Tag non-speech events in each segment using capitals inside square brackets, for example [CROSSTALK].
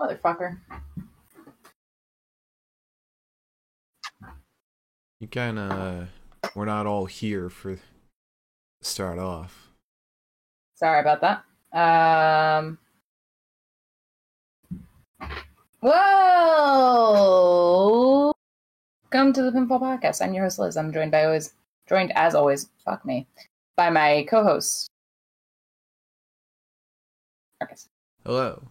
Motherfucker. You kind of we're not all here for start off. Sorry about that. Um. Whoa! Welcome to the Pinfall Podcast. I'm your host Liz. I'm joined by always joined as always. Fuck me, by my co-host Marcus. Hello.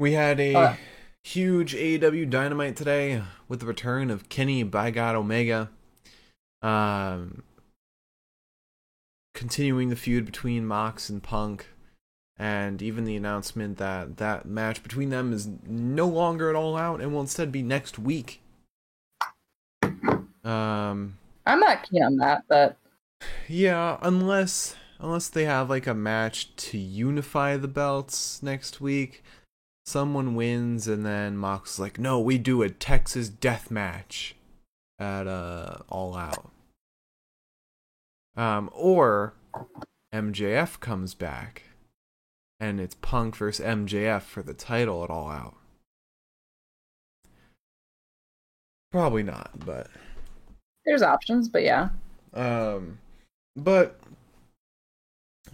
We had a Hello. huge AEW Dynamite today with the return of Kenny by God Omega. Um, continuing the feud between Mox and Punk, and even the announcement that that match between them is no longer at All Out and will instead be next week. Um, I'm not keen on that, but yeah, unless unless they have like a match to unify the belts next week. Someone wins and then Mox is like, "No, we do a Texas death match at uh All Out." Um or MJF comes back and it's Punk versus MJF for the title at All Out. Probably not, but there's options. But yeah, um, but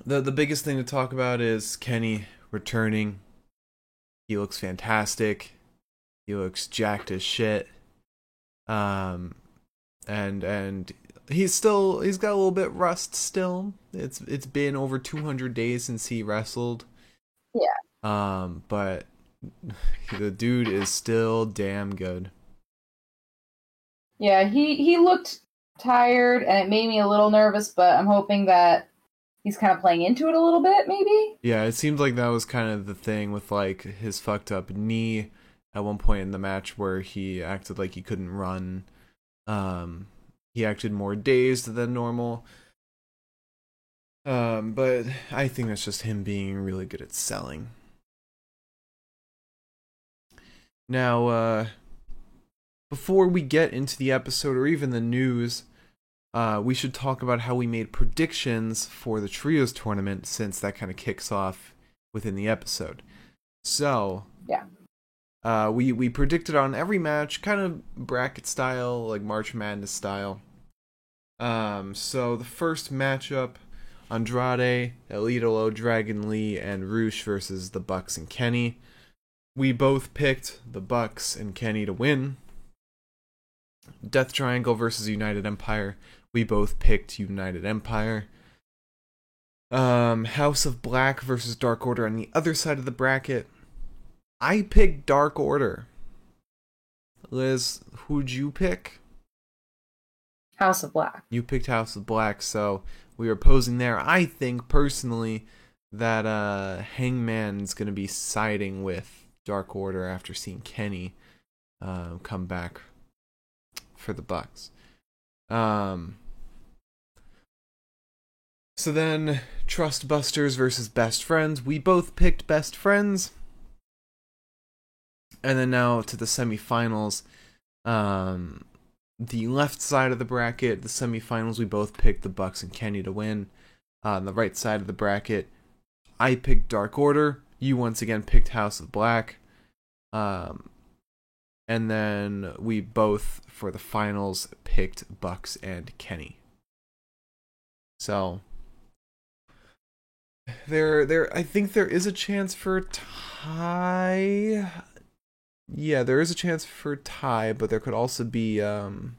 the the biggest thing to talk about is Kenny returning. He looks fantastic. He looks jacked as shit. Um, and and he's still he's got a little bit rust still. It's it's been over 200 days since he wrestled. Yeah. Um, but [LAUGHS] the dude is still damn good. yeah. He he looked tired, and it made me a little nervous. But I'm hoping that he's kind of playing into it a little bit, maybe. Yeah, it seemed like that was kind of the thing with like his fucked up knee at one point in the match where he acted like he couldn't run. Um he acted more dazed than normal. Um but I think that's just him being really good at selling. Now uh before we get into the episode or even the news, uh, we should talk about how we made predictions for the trios tournament since that kind of kicks off within the episode. So, Yeah. uh, we we predicted on every match, kind of bracket style, like March Madness style. Um, so the first matchup, Andrade, El Idolo, Dragon Lee, and Rush versus the Bucks and Kenny. We both picked the Bucks and Kenny to win. Death Triangle versus United Empire. We both picked United Empire. Um, House of Black versus Dark Order on the other side of the bracket. I picked Dark Order. Liz, who'd you pick? House of Black. You picked House of Black, so we were posing there. I think personally that uh Hangman's gonna be siding with Dark Order after seeing Kenny uh, come back for the Bucks. Um so then Trust Busters versus Best Friends. We both picked Best Friends. And then now to the semifinals. Um the left side of the bracket, the semifinals, we both picked the Bucks and Kenny to win. Uh, on the right side of the bracket, I picked Dark Order. You once again picked House of Black. Um, and then we both for the finals picked Bucks and Kenny. So there, there, I think there is a chance for tie. Yeah, there is a chance for tie, but there could also be um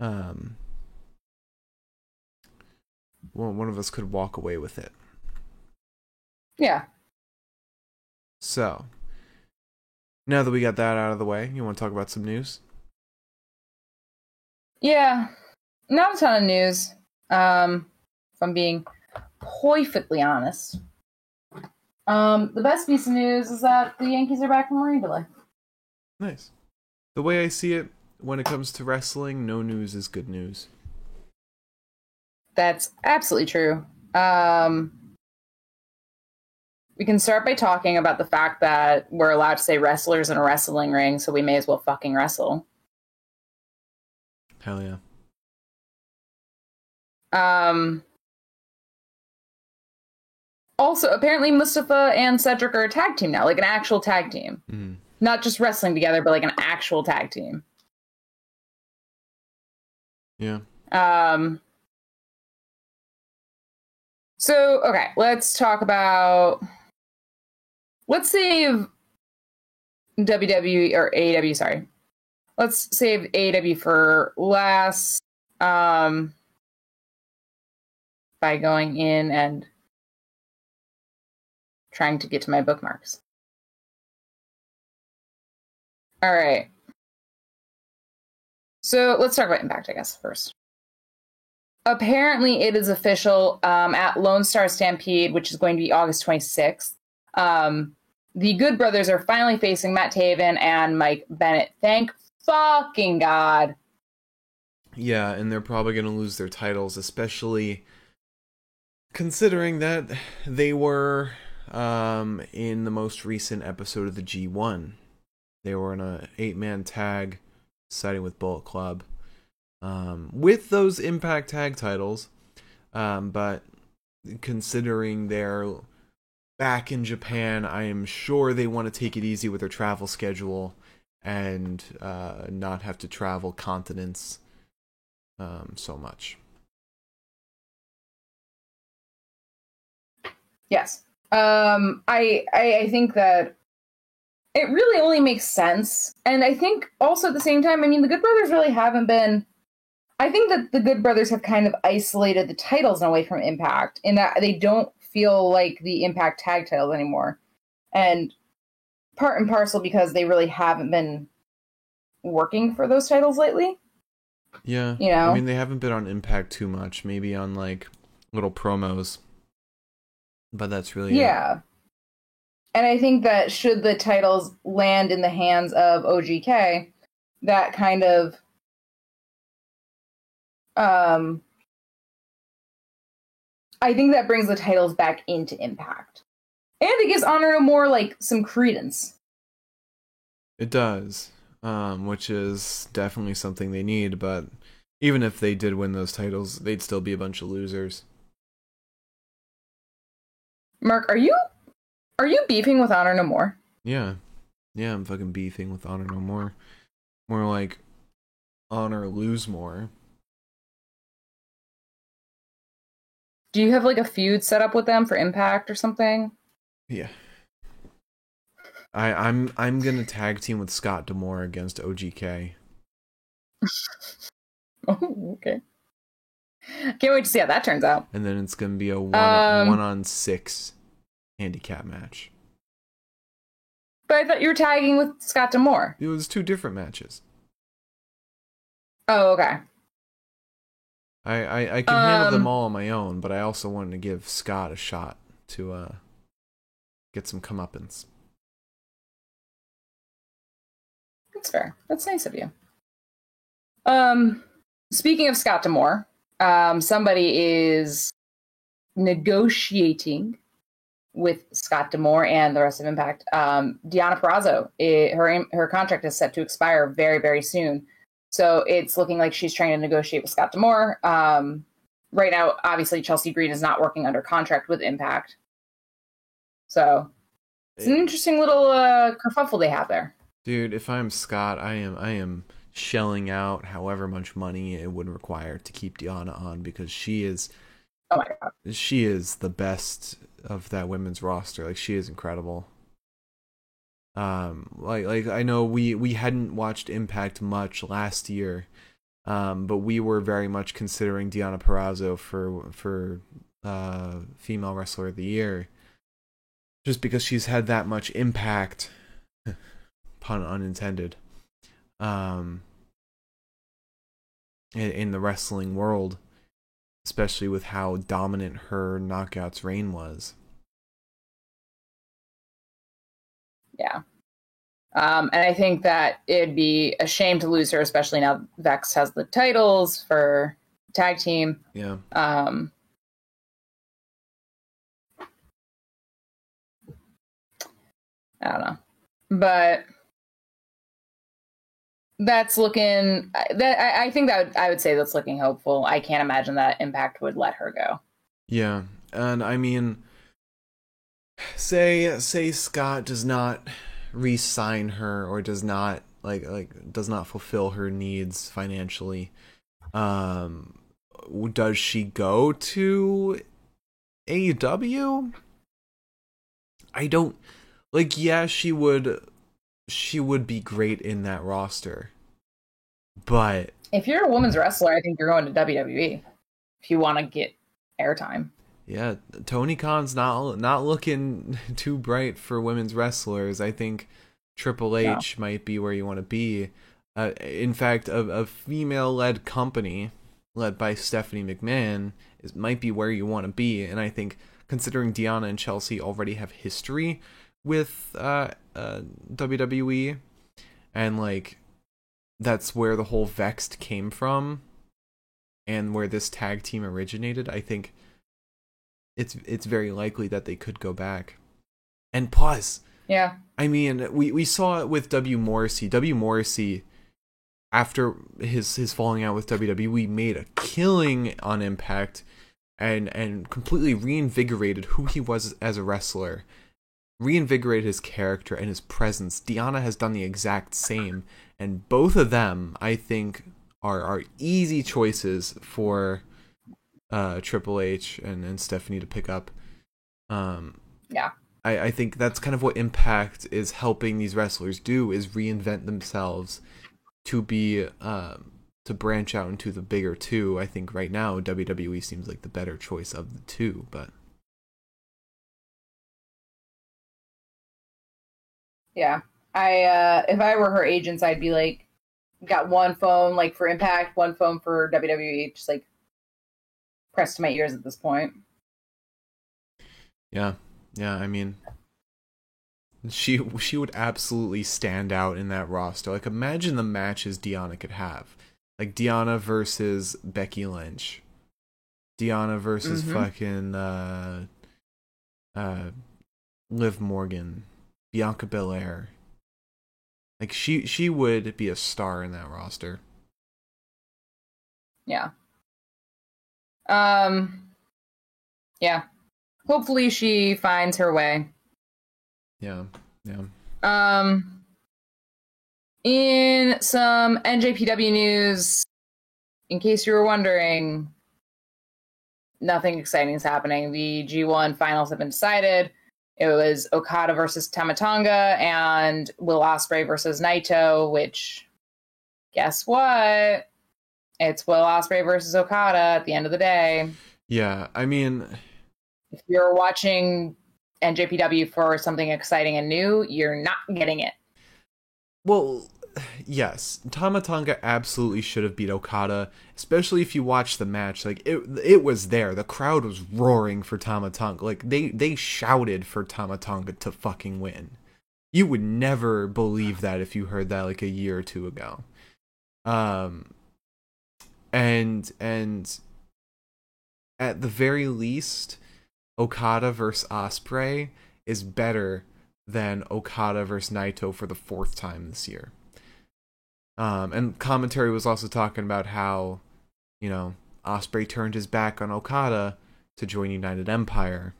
um one one of us could walk away with it. Yeah. So now that we got that out of the way, you want to talk about some news? Yeah, not a ton of news. Um, if I'm being perfectly honest. Um, the best piece of news is that the Yankees are back from rain delay. Nice. The way I see it, when it comes to wrestling, no news is good news. That's absolutely true. Um, we can start by talking about the fact that we're allowed to say wrestlers in a wrestling ring, so we may as well fucking wrestle. Hell yeah. Um, also apparently Mustafa and Cedric are a tag team now, like an actual tag team, Mm. not just wrestling together, but like an actual tag team. Yeah. Um. So okay, let's talk about. Let's save WWE or AEW. Sorry, let's save AEW for last. Um. By going in and trying to get to my bookmarks. All right. So let's talk about Impact, I guess, first. Apparently, it is official um, at Lone Star Stampede, which is going to be August 26th. Um, the Good Brothers are finally facing Matt Taven and Mike Bennett. Thank fucking God. Yeah, and they're probably going to lose their titles, especially considering that they were um, in the most recent episode of the G1. They were in a eight-man tag, siding with Bullet Club, um, with those Impact tag titles. Um, but considering they're back in Japan, I am sure they want to take it easy with their travel schedule and uh, not have to travel continents um, so much. Yes. Um, I, I I think that it really only makes sense, and I think also at the same time, I mean, the Good Brothers really haven't been. I think that the Good Brothers have kind of isolated the titles away from Impact in that they don't feel like the Impact tag titles anymore, and part and parcel because they really haven't been working for those titles lately. Yeah. You know? I mean, they haven't been on Impact too much, maybe on like little promos. But that's really it. Yeah. And I think that should the titles land in the hands of OGK, that kind of um I think that brings the titles back into impact. And it gives Honor No More like some credence. It does. Um, which is definitely something they need, but even if they did win those titles, they'd still be a bunch of losers. Mark, are you are you beefing with Honor No More? Yeah. Yeah, I'm fucking beefing with Honor No More. More like Honor Lose More. Do you have like a feud set up with them for Impact or something? Yeah. I, I'm I'm gonna tag team with Scott D'Amore against OGK. [LAUGHS] Oh, okay. [LAUGHS] Can't wait to see how that turns out. and then it's gonna be a one Um, one on six handicap match. But I thought you were tagging with Scott D'Amore. It was two different matches. Oh, okay. I I, I can handle them Um, all on my own, but I also wanted to give Scott a shot to uh get some comeuppance. That's fair. That's nice of you. Um, speaking of Scott D'Amore, um, somebody is negotiating with Scott D'Amore and the rest of Impact. Um, Deonna Purrazzo, i her her contract is set to expire very very soon, so it's looking like she's trying to negotiate with Scott D'Amore. Um, right now, obviously, Chelsea Green is not working under contract with Impact, so it's an interesting little uh, kerfuffle they have there. Dude, if I'm Scott, I am I am shelling out however much money it would require to keep Deonna on because she is Oh my god. she is the best of that women's roster. Like she is incredible. Um, like like I know we we hadn't watched Impact much last year, um, but we were very much considering Deonna Purrazzo for for uh female wrestler of the year, just because she's had that much impact. [LAUGHS] pun unintended. Um, in, in the wrestling world especially with how dominant her knockouts reign was. Yeah. Um, and I think that it'd be a shame to lose her, especially now Vex has the titles for tag team. Yeah. Um, I don't know, but that's looking. That I, I think that would, I would say that's looking hopeful. I can't imagine that Impact would let her go. Yeah. And I mean say say Scott does not re-sign her or does not like like does not fulfill her needs financially um does she go to AEW I don't like yeah she would she would be great in that roster but if you're a women's wrestler I think you're going to WWE if you want to get airtime yeah, Tony Khan's not not looking [LAUGHS] too bright for women's wrestlers. I think Triple H might be where you want to be. Uh, in fact, a, a female-led company led by Stephanie McMahon is might be where you want to be. And I think considering Deonna and Chelsea already have history with uh, uh, WWE, and like that's where the whole Vexed came from, and where this tag team originated. I think it's it's very likely that they could go back. And plus, yeah, I mean, we we saw it with W Morrissey. W Morrissey, after his his falling out with WWE, made a killing on Impact, and and completely reinvigorated who he was as a wrestler, reinvigorated his character and his presence. Deonna has done the exact same, and both of them, I think, are are easy choices for uh, Triple H and, and Stephanie to pick up. Um, yeah. I, I think that's kind of what Impact is helping these wrestlers do is reinvent themselves to be um, to branch out into the bigger two. I think right now WWE seems like the better choice of the two, but yeah, I uh, if I were her agents, I'd be like, got one phone like for Impact, one phone for WWE, just like pressed to my ears at this point. Yeah, yeah. I mean, she she would absolutely stand out in that roster. Like, imagine the matches Deonna could have, like Deonna versus Becky Lynch, Deonna versus mm-hmm. fucking uh, uh, Liv Morgan, Bianca Belair. Like she she would be a star in that roster. Yeah. Um, yeah. Hopefully she finds her way. Yeah. Yeah. Um, in some NJPW news, in case you were wondering, nothing exciting is happening. The G1 finals have been decided. It was Okada versus Tama Tonga and Will Ospreay versus Naito, which guess what? it's Will Ospreay versus Okada at the end of the day. Yeah, I mean, if you're watching NJPW for something exciting and new, you're not getting it. Well, yes, Tama Tonga absolutely should have beat Okada, especially if you watch the match. Like it, it was there. The crowd was roaring for Tama Tonga. Like they, they shouted for Tama Tonga to fucking win. You would never believe that if you heard that like a year or two ago. Um, and and at the very least, Okada versus Ospreay is better than Okada versus Naito for the fourth time this year. Um, and commentary was also talking about how, you know, Ospreay turned his back on Okada to join United Empire,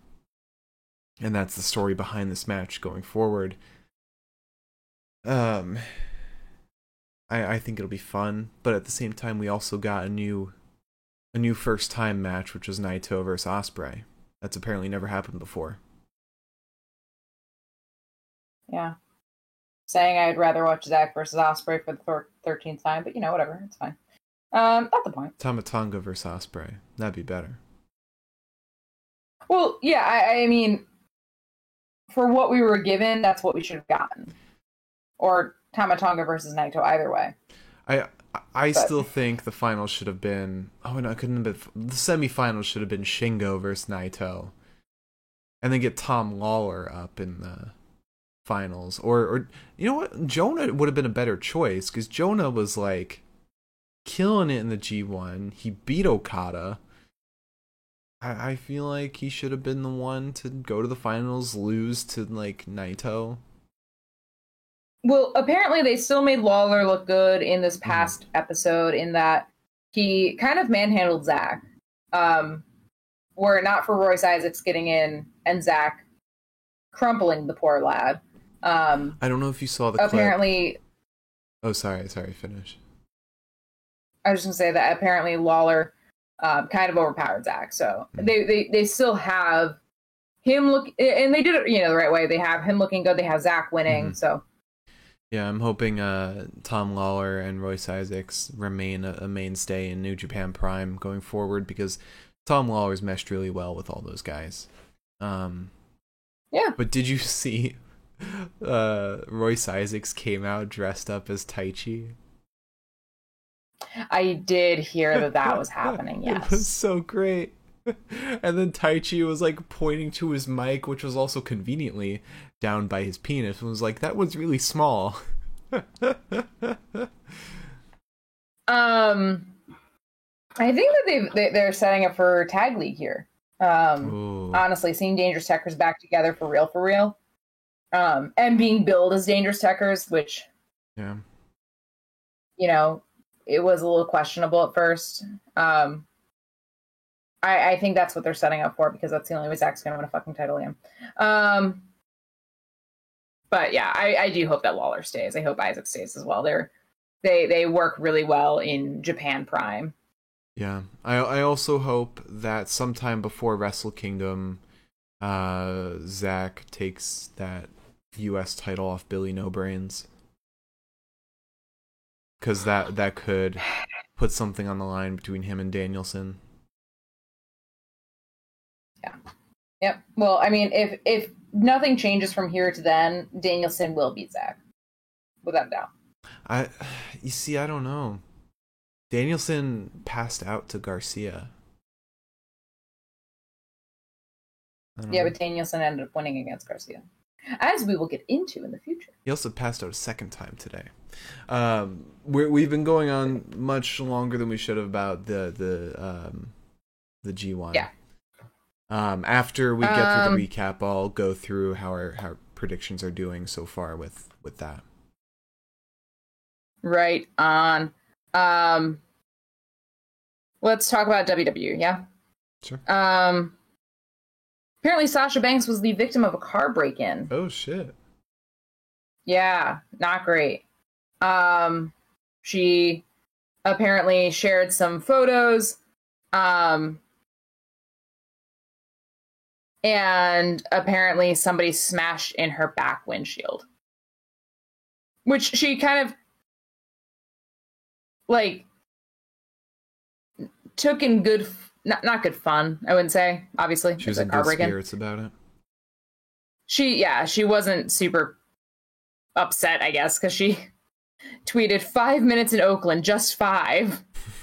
and that's the story behind this match going forward. Um, I, I think it'll be fun, but at the same time, we also got a new, a new first time match, which was Naito versus Ospreay. That's apparently never happened before. Yeah, saying I'd rather watch Zack versus Ospreay for the thirteenth time, but you know, whatever, it's fine. Um, not the point. Tama Tonga versus Ospreay. That'd be better. Well, yeah, I, I mean, for what we were given, that's what we should have gotten. Or Tama Tonga versus Naito either way. I I but. still think the final should have been oh no, it couldn't have been the semifinals should have been Shingo versus Naito. And then get Tom Lawler up in the finals. Or or you know what? Jonah would have been a better choice because Jonah was like killing it in the G one. He beat Okada. I, I feel like he should have been the one to go to the finals, lose to like Naito. Well, apparently they still made Lawler look good in this mm-hmm. past mm-hmm. episode in that he kind of manhandled Zack Um, were it not for Royce Isaacs getting in and Zack crumpling the poor lad. Um, I don't know if you saw the clip. apparently, Oh, sorry, sorry. Finish. I was just gonna say that apparently Lawler um, kind of overpowered Zack. So Mhm. they, they they still have him look, and they did it you know the right way. They have him looking good. They have Zack winning. Mhm. So Yeah, I'm hoping uh, Tom Lawler and Royce Isaacs remain a, a mainstay in New Japan Prime going forward because Tom Lawler's meshed really well with all those guys. Um, Yeah. But did you [LAUGHS] see [LAUGHS] uh, Royce Isaacs came out dressed up as Taichi? I did hear that that was [LAUGHS] happening. It was so great. [LAUGHS] And then Taichi was like pointing to his mic, which was also conveniently down by his penis, and was like, "That one's really small." Um, I think that they've, they they're setting up for tag league here. Um, Ooh. honestly, seeing Dangerous Tekkers back together for real, for real, um, and being billed as Dangerous Tekkers, which yeah. you know, it was a little questionable at first. Um, I, I think that's what they're setting up for because that's the only way Zack's going to win a fucking title again. Um, but yeah, I, I do hope that Waller stays. I hope Isaac stays as well. They're they they work really well in Japan Prime. Yeah, I I also hope that sometime before Wrestle Kingdom, uh, Zack takes that U.S. title off Billy No Brains, because that that could put something on the line between him and Danielson. Yeah. Yep. Well, I mean, if if nothing changes from here to then, Danielson will beat Zack, without a doubt. I, you see, I don't know. Danielson passed out to Garcia. Yeah, know. but Danielson ended up winning against Garcia, as we will get into in the future. He also passed out a second time today. Um, we're, we've been going on much longer than we should have about the the um, the G one. Yeah. Um, after we get Um, through the recap, I'll go through how our how our predictions are doing so far with with that. Right on. Um, let's talk about WWE. Yeah. Sure. Um, apparently Sasha Banks was the victim of a car break-in. Oh shit. Yeah, not great. Um, she apparently shared some photos. Um, and apparently somebody smashed in her back windshield. Which she kind of like took in good not, not good fun, I wouldn't say, obviously. She was in good spirits about it. she yeah she wasn't super upset i guess because she [LAUGHS] tweeted five minutes in oakland just five [LAUGHS]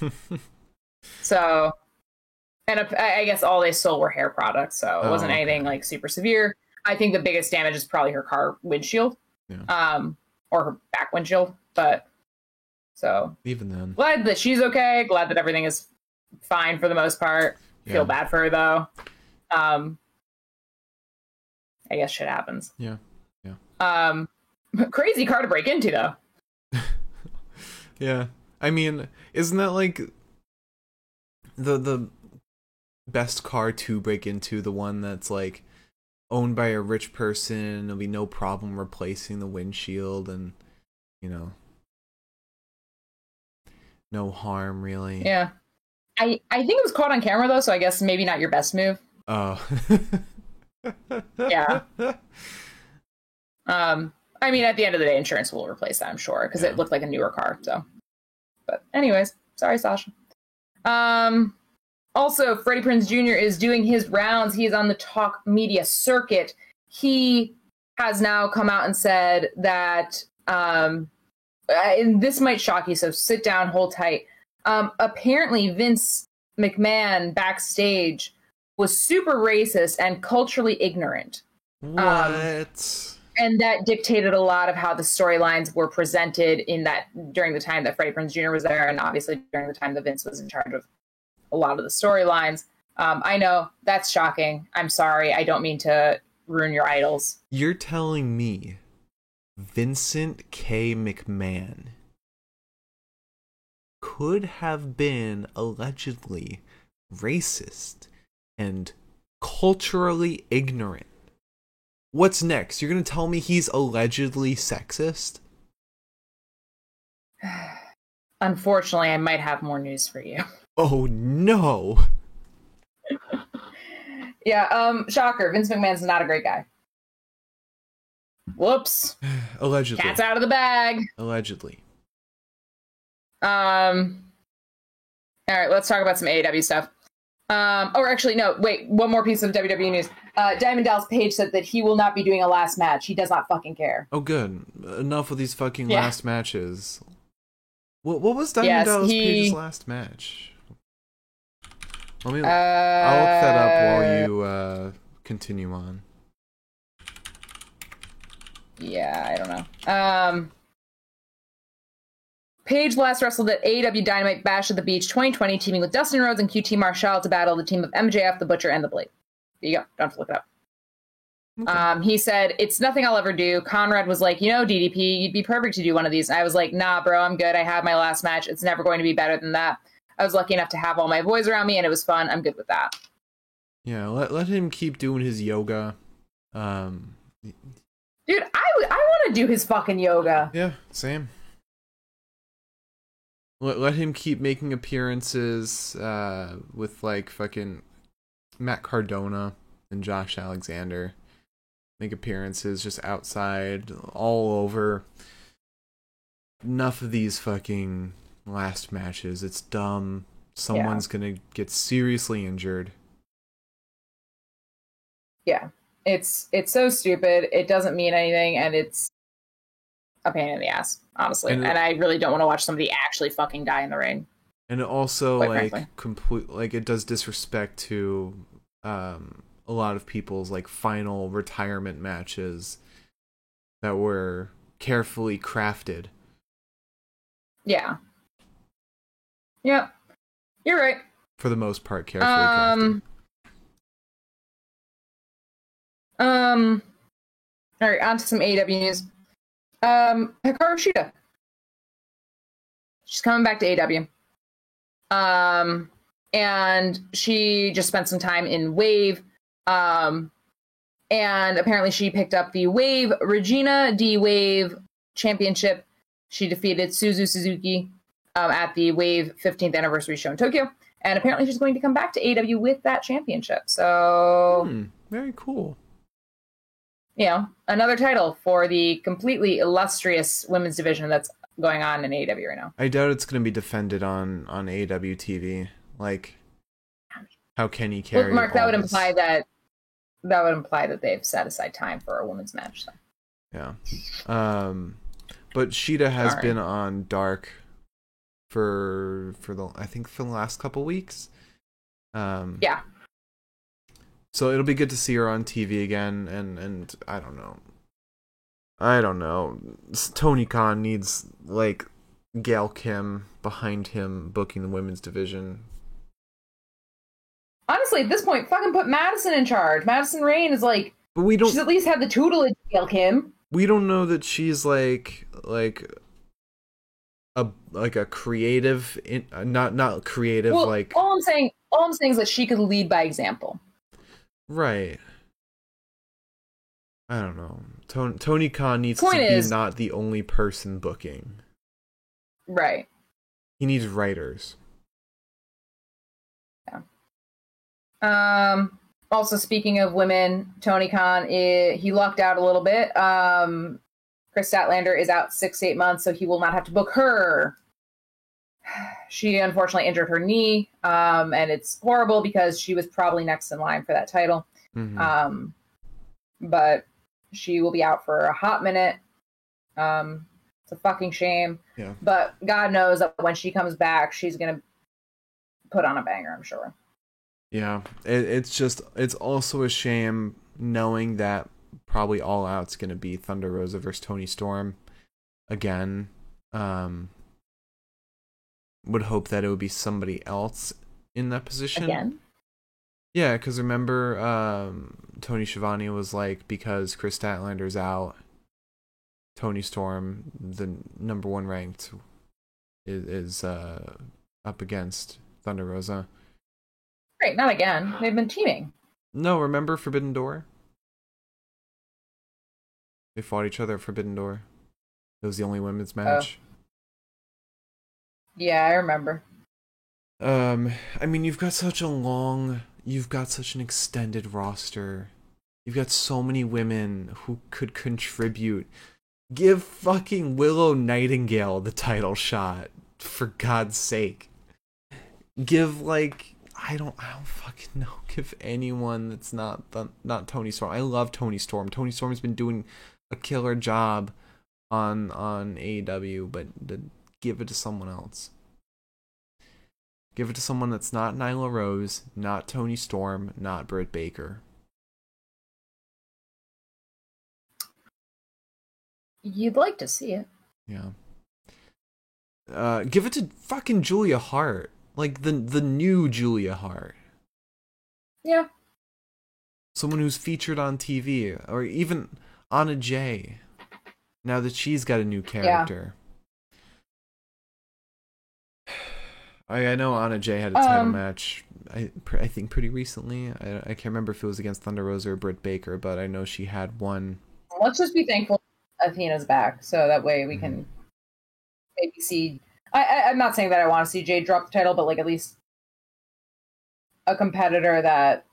so and I I guess all they sold were hair products so it Oh, wasn't okay. anything like super severe i think the biggest damage is probably her car windshield Yeah. um or her back windshield but so Even then, glad that she's okay glad that everything is fine for the most part yeah. feel bad for her though. Um, I guess shit happens. Yeah. Yeah. Um, [LAUGHS] crazy car to break into though. [LAUGHS] Yeah. I mean, isn't that like the the best car to break into the one that's like owned by a rich person, there'll be no problem replacing the windshield and you know no harm really. Yeah. I I think it was caught on camera though, so I guess maybe not your best move. Oh. [LAUGHS] Yeah. Um, I mean, at the end of the day, insurance will replace that, I'm sure, because Yeah. it looked like a newer car. So, but anyways, sorry, Sasha. Um, also, Freddie Prinze Jr. is doing his rounds. He is on the talk media circuit. He has now come out and said that, um, and this might shock you, so sit down, hold tight. Um, apparently, Vince McMahon backstage was super racist and culturally ignorant what? and that dictated a lot of how the storylines were presented in that during the time that Freddie Prinze Jr. was there, and obviously during the time that Vince was in charge of a lot of the storylines. Um, I know that's shocking. I'm sorry. I don't mean to ruin your idols. You're telling me Vincent K. McMahon could have been allegedly racist and culturally ignorant What's next? You're gonna tell me he's allegedly sexist? [SIGHS] Unfortunately, I might have more news for you. [LAUGHS] Oh no. [LAUGHS] yeah, um, shocker. Vince McMahon's not a great guy. Whoops. [SIGHS] Allegedly. Cat's out of the bag. Allegedly. Um. All right, let's talk about some AEW stuff. Um, or actually, no, wait, one more piece of WWE news. Uh, Diamond Dallas Page said that he will not be doing a last match. He does not fucking care. Oh, good. Enough with these fucking Yeah. last matches. What, what was Diamond Yes, Dallas he- Page's last match? Let me. Uh, I'll look that up while you uh, continue on. Yeah, I don't know. Um, Page last wrestled at AEW Dynamite Bash at the Beach 2020, teaming with Dustin Rhodes and QT Marshall to battle the team of MJF, The Butcher, and The Blade. There you go. Don't have to look it up. Okay. Um, he said, It's nothing I'll ever do. Conrad was like, You know, DDP, you'd be perfect to do one of these. And I was like, Nah, bro, I'm good. I have my last match. It's never going to be better than that. I was lucky enough to have all my boys around me, and it was fun. I'm good with that. Yeah, let let him keep doing his yoga. Um, Dude, I want to do his fucking yoga. yeah, same. Let let him keep making appearances uh with like fucking Matt Cardona and Josh Alexander. Make appearances just outside, all over. Enough of these fucking last matches. It's dumb. Someone's gonna get seriously injured. Yeah. It's it's so stupid. It doesn't mean anything, and it's a pain in the ass, honestly. And And, I really don't want to watch somebody actually fucking die in the ring. and it also like frankly. complete like it does disrespect to um a lot of people's like final retirement matches that were carefully crafted Yeah. Yep. You're right. for the most part carefully crafted Um. Um. All right, on to some AEW news. Um, Hikaru Shida. She's coming back to AW. Um, and she just spent some time in Wave. Um, and apparently she picked up the Wave Regina D Wave Championship. She defeated Suzu Suzuki um, at the Wave 15th anniversary show in Tokyo. And apparently she's going to come back to AW with that championship. So Hmm, very cool you know, another title for the completely illustrious women's division that's going on in AEW right now. i doubt it's going to be defended on on aw tv like how can he carry Well, Mark, that would this? imply that that would imply that they've set aside time for a women's match. So. Yeah. Um but Shida has been on Dark for for the I think for the last couple weeks. Um Yeah. So it'll be good to see her on TV again and and I don't know. I don't know. Tony Khan needs like Gail Kim behind him booking the women's division. Honestly, at this point, fucking put Madison in charge. Madison Rayne is like But we don't She's at least had the tutelage of Gail Kim. we don't know that she's like like a like a creative in, uh, not not creative Well, like all I'm saying, all I'm saying is that she could lead by example. Right. I don't know. Tony, Tony Khan needs Point to be not the only person booking. Right. He needs writers. Yeah. Um. Also, speaking of women, Tony Khan i he lucked out a little bit. Um, Kris Statlander is out six eight months, so he will not have to book her. She unfortunately injured her knee, um, and it's horrible because she was probably next in line for that title. Mhm. Um, but she will be out for a hot minute. Um, it's a fucking shame. Yeah. But God knows that when she comes back, she's gonna put on a banger. I'm sure. yeah, it, it's just it's also a shame knowing that probably all out's going to be Thunder Rosa versus Toni Storm again. Um, would hope that it would be somebody else in that position. Again. Yeah, because remember, um, Tony Schiavone was like, because Kris Statlander's out, Toni Storm, the number one ranked, is, is uh, up against Thunder Rosa. Great, not again. They've been teaming. No, remember Forbidden Door? They fought each other at Forbidden Door. It was the only women's match. Yeah, I remember. Um, I mean, you've got such a long, you've got such an extended roster. You've got so many women who could contribute. Give fucking Willow Nightingale the title shot, for God's sake. Give like I don't I don't fucking [LAUGHS] know. Give anyone that's not the, not Toni Storm. I love Toni Storm. Toni Storm's been doing a killer job on on AEW, but the, give it to someone else. Give it to someone that's not Nyla Rose, not Toni Storm, not Britt Baker. You'd like to see it. Yeah. Uh, give it to fucking Julia Hart, like the the new Julia Hart. Yeah. Someone who's featured on TV, or even Anna Jay. Now that she's got a new character. I, I know Anna Jay had a title Um, match. I pr- I think pretty recently. I I can't remember if it was against Thunder Rosa or Britt Baker, but I know she had one. Let's just be thankful Athena's back, so that way we can maybe see. I, I I'm not saying that I want to see Jay drop the title, but like at least a competitor that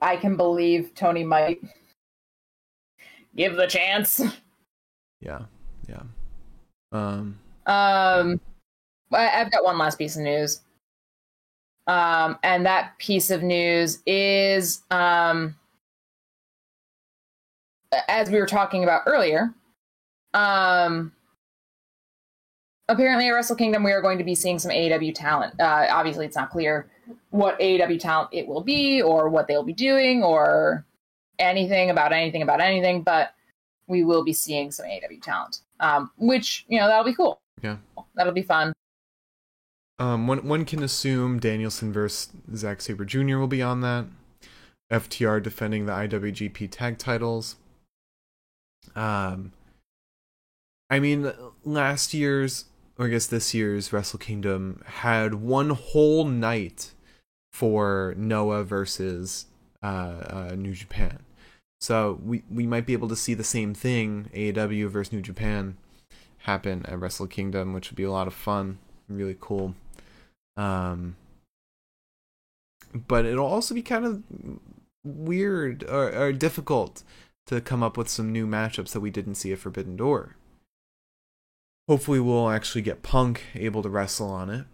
I can believe Tony might give the chance. Yeah, yeah. Um, Um, I've got one last piece of news. Um, and that piece of news is um, as we were talking about earlier. Um, apparently, at Wrestle Kingdom, we are going to be seeing some AEW talent. Uh, obviously, it's not clear what AEW talent it will be, or what they'll be doing, or anything about anything about anything. But we will be seeing some AEW talent, um, which you know that'll be cool. Yeah. that'll be fun. Um, one one can assume Danielson versus Zack Sabre Jr. will be on that. FTR defending the IWGP Tag Titles. Um, I mean, last year's or I guess this year's Wrestle Kingdom had one whole night for Noah versus uh, uh, New Japan. So we we might be able to see the same thing AEW versus New Japan happen at Wrestle Kingdom, which would be a lot of fun, really cool. Um, but it'll also be kind of weird or, or difficult to come up with some new matchups that we didn't see at Forbidden Door. Hopefully, we'll actually get Punk able to wrestle on it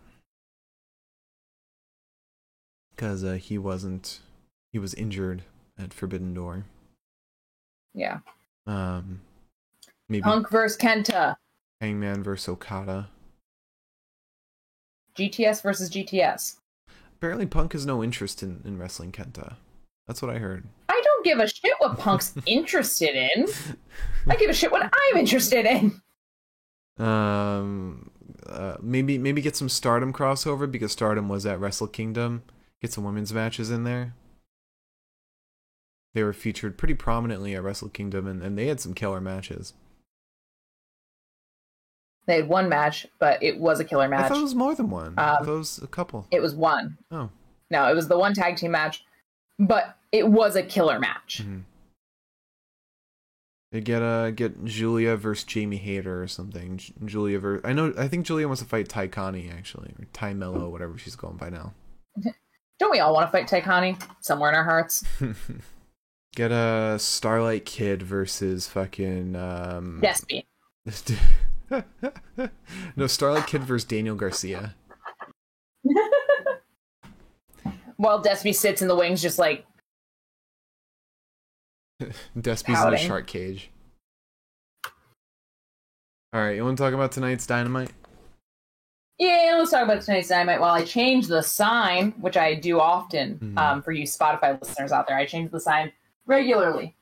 because uh, he wasn't he was injured at Forbidden Door. Yeah, Um, maybe Punk versus Kenta, Hangman versus Okada. GTS versus GTS. Apparently, Punk has no interest in, in wrestling Kenta. That's what I heard. I don't give a shit what Punk's [LAUGHS] interested in. I give a shit what I'm interested in. Um, uh, maybe maybe get some Stardom crossover because Stardom was at Wrestle Kingdom. Get some women's matches in there. They were featured pretty prominently at Wrestle Kingdom, and, and they had some killer matches. They had one match, but it was a killer match. I thought it was more than one. I Um, thought it was a couple. It was one. Oh, No, it was the one tag team match, but it was a killer match. Mhm. They get uh get Julia versus Jamie Hayter or something. J- Julia versus I know I think Julia wants to fight Tay Conti actually or Tay Melo whatever she's going by now. [LAUGHS] Don't we all want to fight Tay Conti somewhere in our hearts? [LAUGHS] Get a Starlight Kid versus fucking um Despy. [LAUGHS] [LAUGHS] no, Starlight Kid versus Daniel Garcia. [LAUGHS] While Despy sits in the wings, just like [LAUGHS] Despy's in a shark cage. All right, you want to talk about tonight's Dynamite? Yeah, let's talk about tonight's dynamite. While I change the sign, which I do often Mhm. um, for you Spotify listeners out there, I change the sign regularly.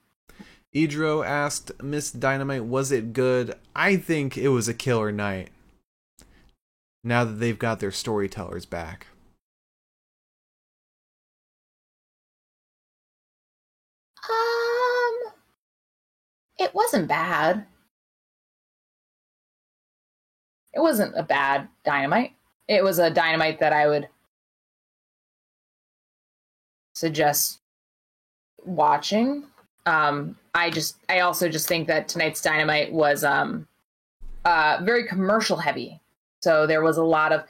Idro asked Miss Dynamite, "Was it good?" I think it was a killer night. Now that they've got their storytellers back. Um, it wasn't bad. It wasn't a bad dynamite. It was a dynamite that I would suggest watching. Um, I just, I also just think that tonight's Dynamite was um, uh, very commercial heavy. So there was a lot of,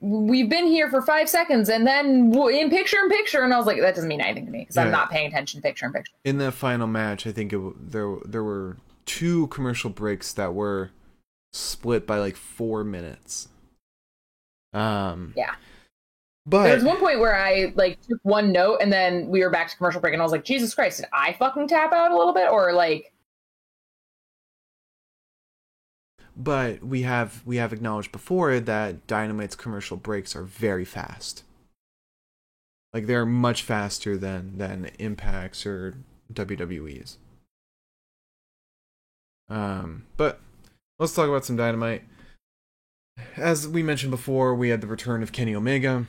we've been here for five seconds and then in picture in picture, and I was like, that doesn't mean anything to me because Yeah. I'm not paying attention to picture in picture. In that final match, I think it, there there were two commercial breaks that were split by like four minutes. Um. Yeah. But There was one point where I like took one note and then we were back to commercial break and I was like, Jesus Christ, did I fucking tap out a little bit or like, but we have we have acknowledged before that Dynamite's commercial breaks are very fast. Like they're much faster than than Impact's or WWE's. Um, but let's talk about some Dynamite. As we mentioned before, we had the return of Kenny Omega.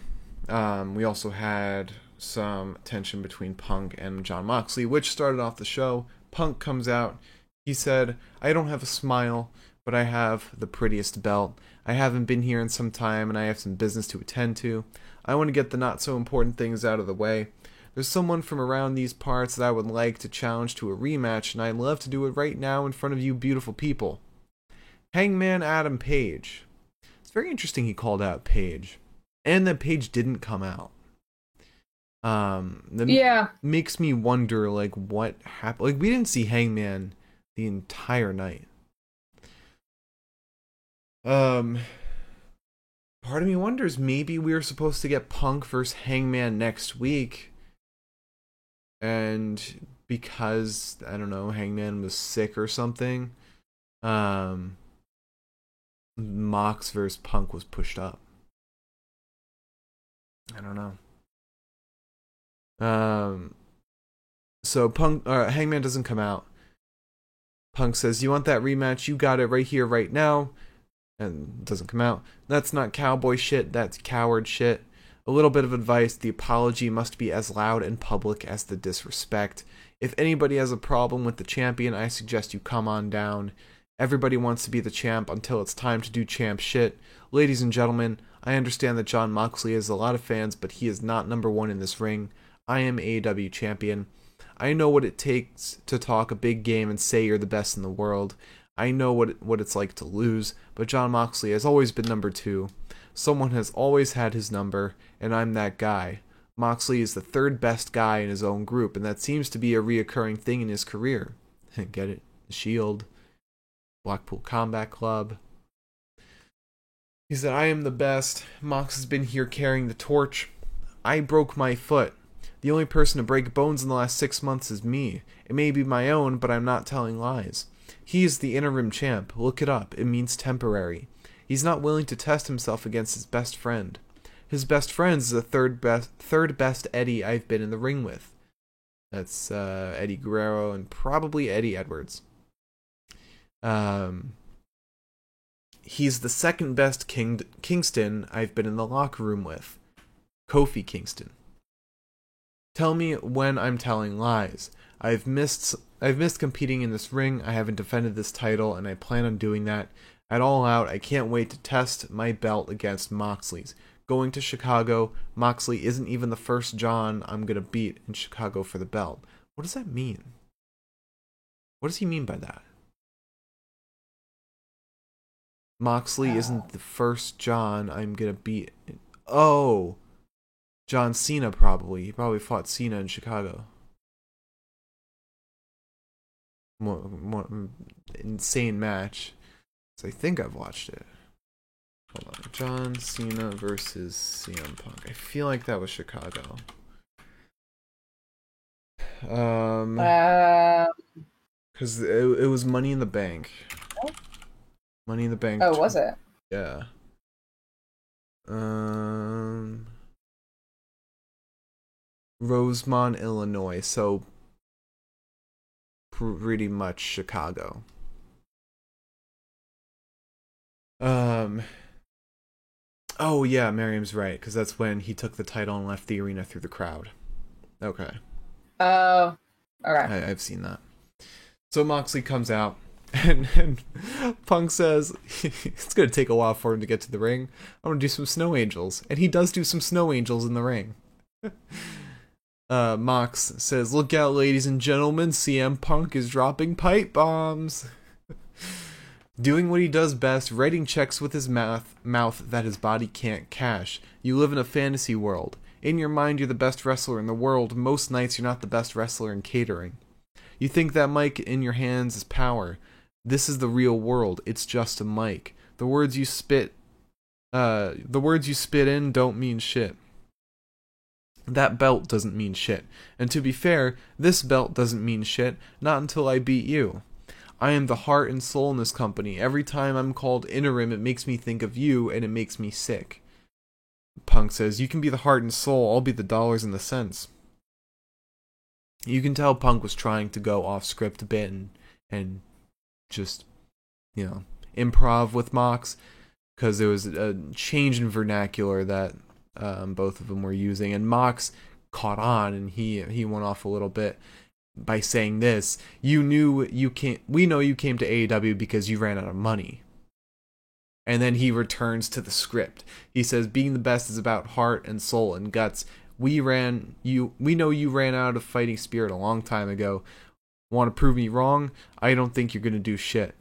Um, we also had some tension between Punk and Jon Moxley, which started off the show. Punk comes out. He said, I don't have a smile, but I have the prettiest belt. I haven't been here in some time and I have some business to attend to. I want to get the not so important things out of the way. There's someone from around these parts that I would like to challenge to a rematch, and I'd love to do it right now in front of you beautiful people. Hangman Adam Page. It's very interesting he called out Page. And that Page didn't come out. Um that yeah, makes me wonder like what happened. Like we didn't see Hangman the entire night. Um part of me wonders maybe we were supposed to get Punk versus Hangman next week. And because I don't know, Hangman was sick or something, um Mox versus Punk was pushed up. I don't know. Um, so Punk, uh, Hangman doesn't come out. Punk says, "You want that rematch? You got it right here, right now," and doesn't come out. That's not cowboy shit. That's coward shit. A little bit of advice: the apology must be as loud and public as the disrespect. If anybody has a problem with the champion, I suggest you come on down. Everybody wants to be the champ until it's time to do champ shit. Ladies and gentlemen, I understand that Jon Moxley has a lot of fans, but he is not number one in this ring. I am AEW champion. I know what it takes to talk a big game and say you're the best in the world. I know what what it's like to lose, but Jon Moxley has always been number 2. Someone has always had his number, and I'm that guy. Moxley is the third best guy in his own group, and that seems to be a reoccurring thing in his career. [LAUGHS] Get it? Shield, Blackpool Combat Club. He said, I am the best. Mox has been here carrying the torch. I broke my foot. The only person to break bones in the last six months is me. It may be my own, but I'm not telling lies. He is the interim champ. Look it up. It means temporary. He's not willing to test himself against his best friend. His best friend is the third best third best Eddie I've been in the ring with. That's uh, Eddie Guerrero and probably Eddie Edwards. Um, he's the second best King- Kingston I've been in the locker room with. Kofi Kingston. Tell me when I'm telling lies. I've missed I've missed competing in this ring. I haven't defended this title and I plan on doing that. At all out, I can't wait to test my belt against Moxley's. Going to Chicago, Moxley isn't even the first John I'm going to beat in Chicago for the belt. What does that mean? What does he mean by that? Moxley isn't the first John I'm going to beat. Oh, John Cena probably. He probably fought Cena in Chicago. More, more insane match. So I think I've watched it. Hold on. John Cena versus CM Punk. I feel like that was Chicago. Um, because it, it was Money in the Bank. Money in the Bank. oh, was it? Yeah. Um, Rosemont, Illinois. So pretty much Chicago. Um. Oh yeah, Miriam's right because that's when he took the title and left the arena through the crowd. Okay, Oh, okay. I, I've seen that. So Moxley comes out, and, and Punk says [LAUGHS] it's gonna take a while for him to get to the ring. I'm gonna do some snow angels, and he does do some snow angels in the ring. [LAUGHS] Uh, Mox says, "Look out, ladies and gentlemen! CM Punk is dropping pipe bombs." [LAUGHS] Doing what he does best, writing checks with his mouth, mouth that his body can't cash. You live in a fantasy world. In your mind, you're the best wrestler in the world. Most nights, you're not the best wrestler in catering. You think that mic in your hands is power. This is the real world. It's just a mic. The words you spit, uh, the words you spit in don't mean shit. That belt doesn't mean shit. And to be fair, this belt doesn't mean shit, not until I beat you. I am the heart and soul in this company. Every time I'm called interim, it makes me think of you and it makes me sick. Punk says, You can be the heart and soul, I'll be the dollars and the cents. You can tell Punk was trying to go off script a bit and, and just, you know, improv with Mox because there was a change in vernacular that um, both of them were using, and Mox caught on and he he went off a little bit by saying this. You knew you came. We know you came to AEW because you ran out of money. And then he returns to the script. He says, "Being the best is about heart and soul and guts. We ran you. We know you ran out of fighting spirit a long time ago. Want to prove me wrong? I don't think you're gonna do shit."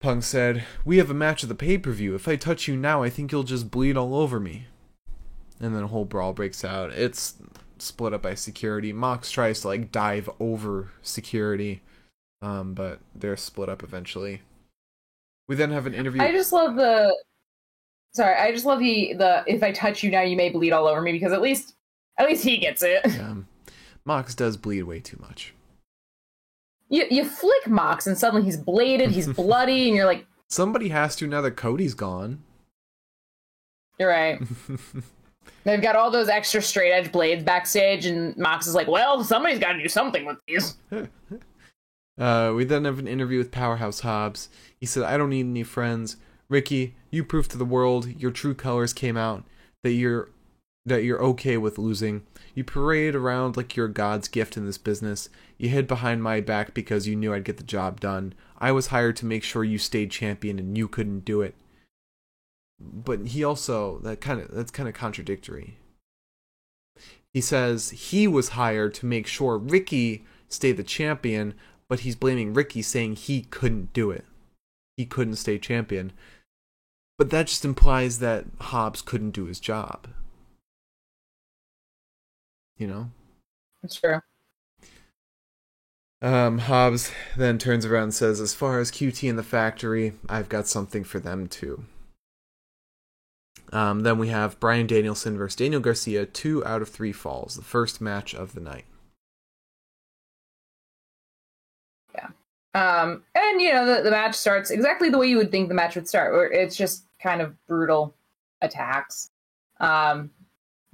Punk said, We have a match at the pay per view. If I touch you now, I think you'll just bleed all over me. And then a whole brawl breaks out. It's split up by security. Mox tries to like dive over security, um, but they're split up eventually. We then have an interview. I just love the. Sorry, I just love the the if I touch you now, you may bleed all over me because at least at least he gets it. Mox does bleed way too much. You you flick Mox and suddenly he's bladed, he's [LAUGHS] bloody, and you're like, Somebody has to now that Cody's gone. you're right. [LAUGHS] They've got all those extra straight edge blades backstage, and Mox is like, well, somebody's got to do something with these. [LAUGHS] Uh, we then have an interview with Powerhouse Hobbs. He said, I don't need any friends. Ricky, you proved to the world your true colors came out, that you're that you're okay with losing. You parade around like you're God's gift in this business. You hid behind my back because you knew I'd get the job done. I was hired to make sure you stayed champion and you couldn't do it. But he also that kind of that's kind of contradictory. He says he was hired to make sure Ricky stayed the champion, but he's blaming Ricky saying he couldn't do it. He couldn't stay champion. But that just implies that Hobbs couldn't do his job. You know? That's true. Um, Hobbs then turns around and says, As far as QT and the factory, I've got something for them too. Um, then we have Bryan Danielson versus Daniel Garcia, two out of three falls, the first match of the night. Yeah. Um, and you know the, the match starts exactly the way you would think the match would start, where it's just kind of brutal attacks. Um,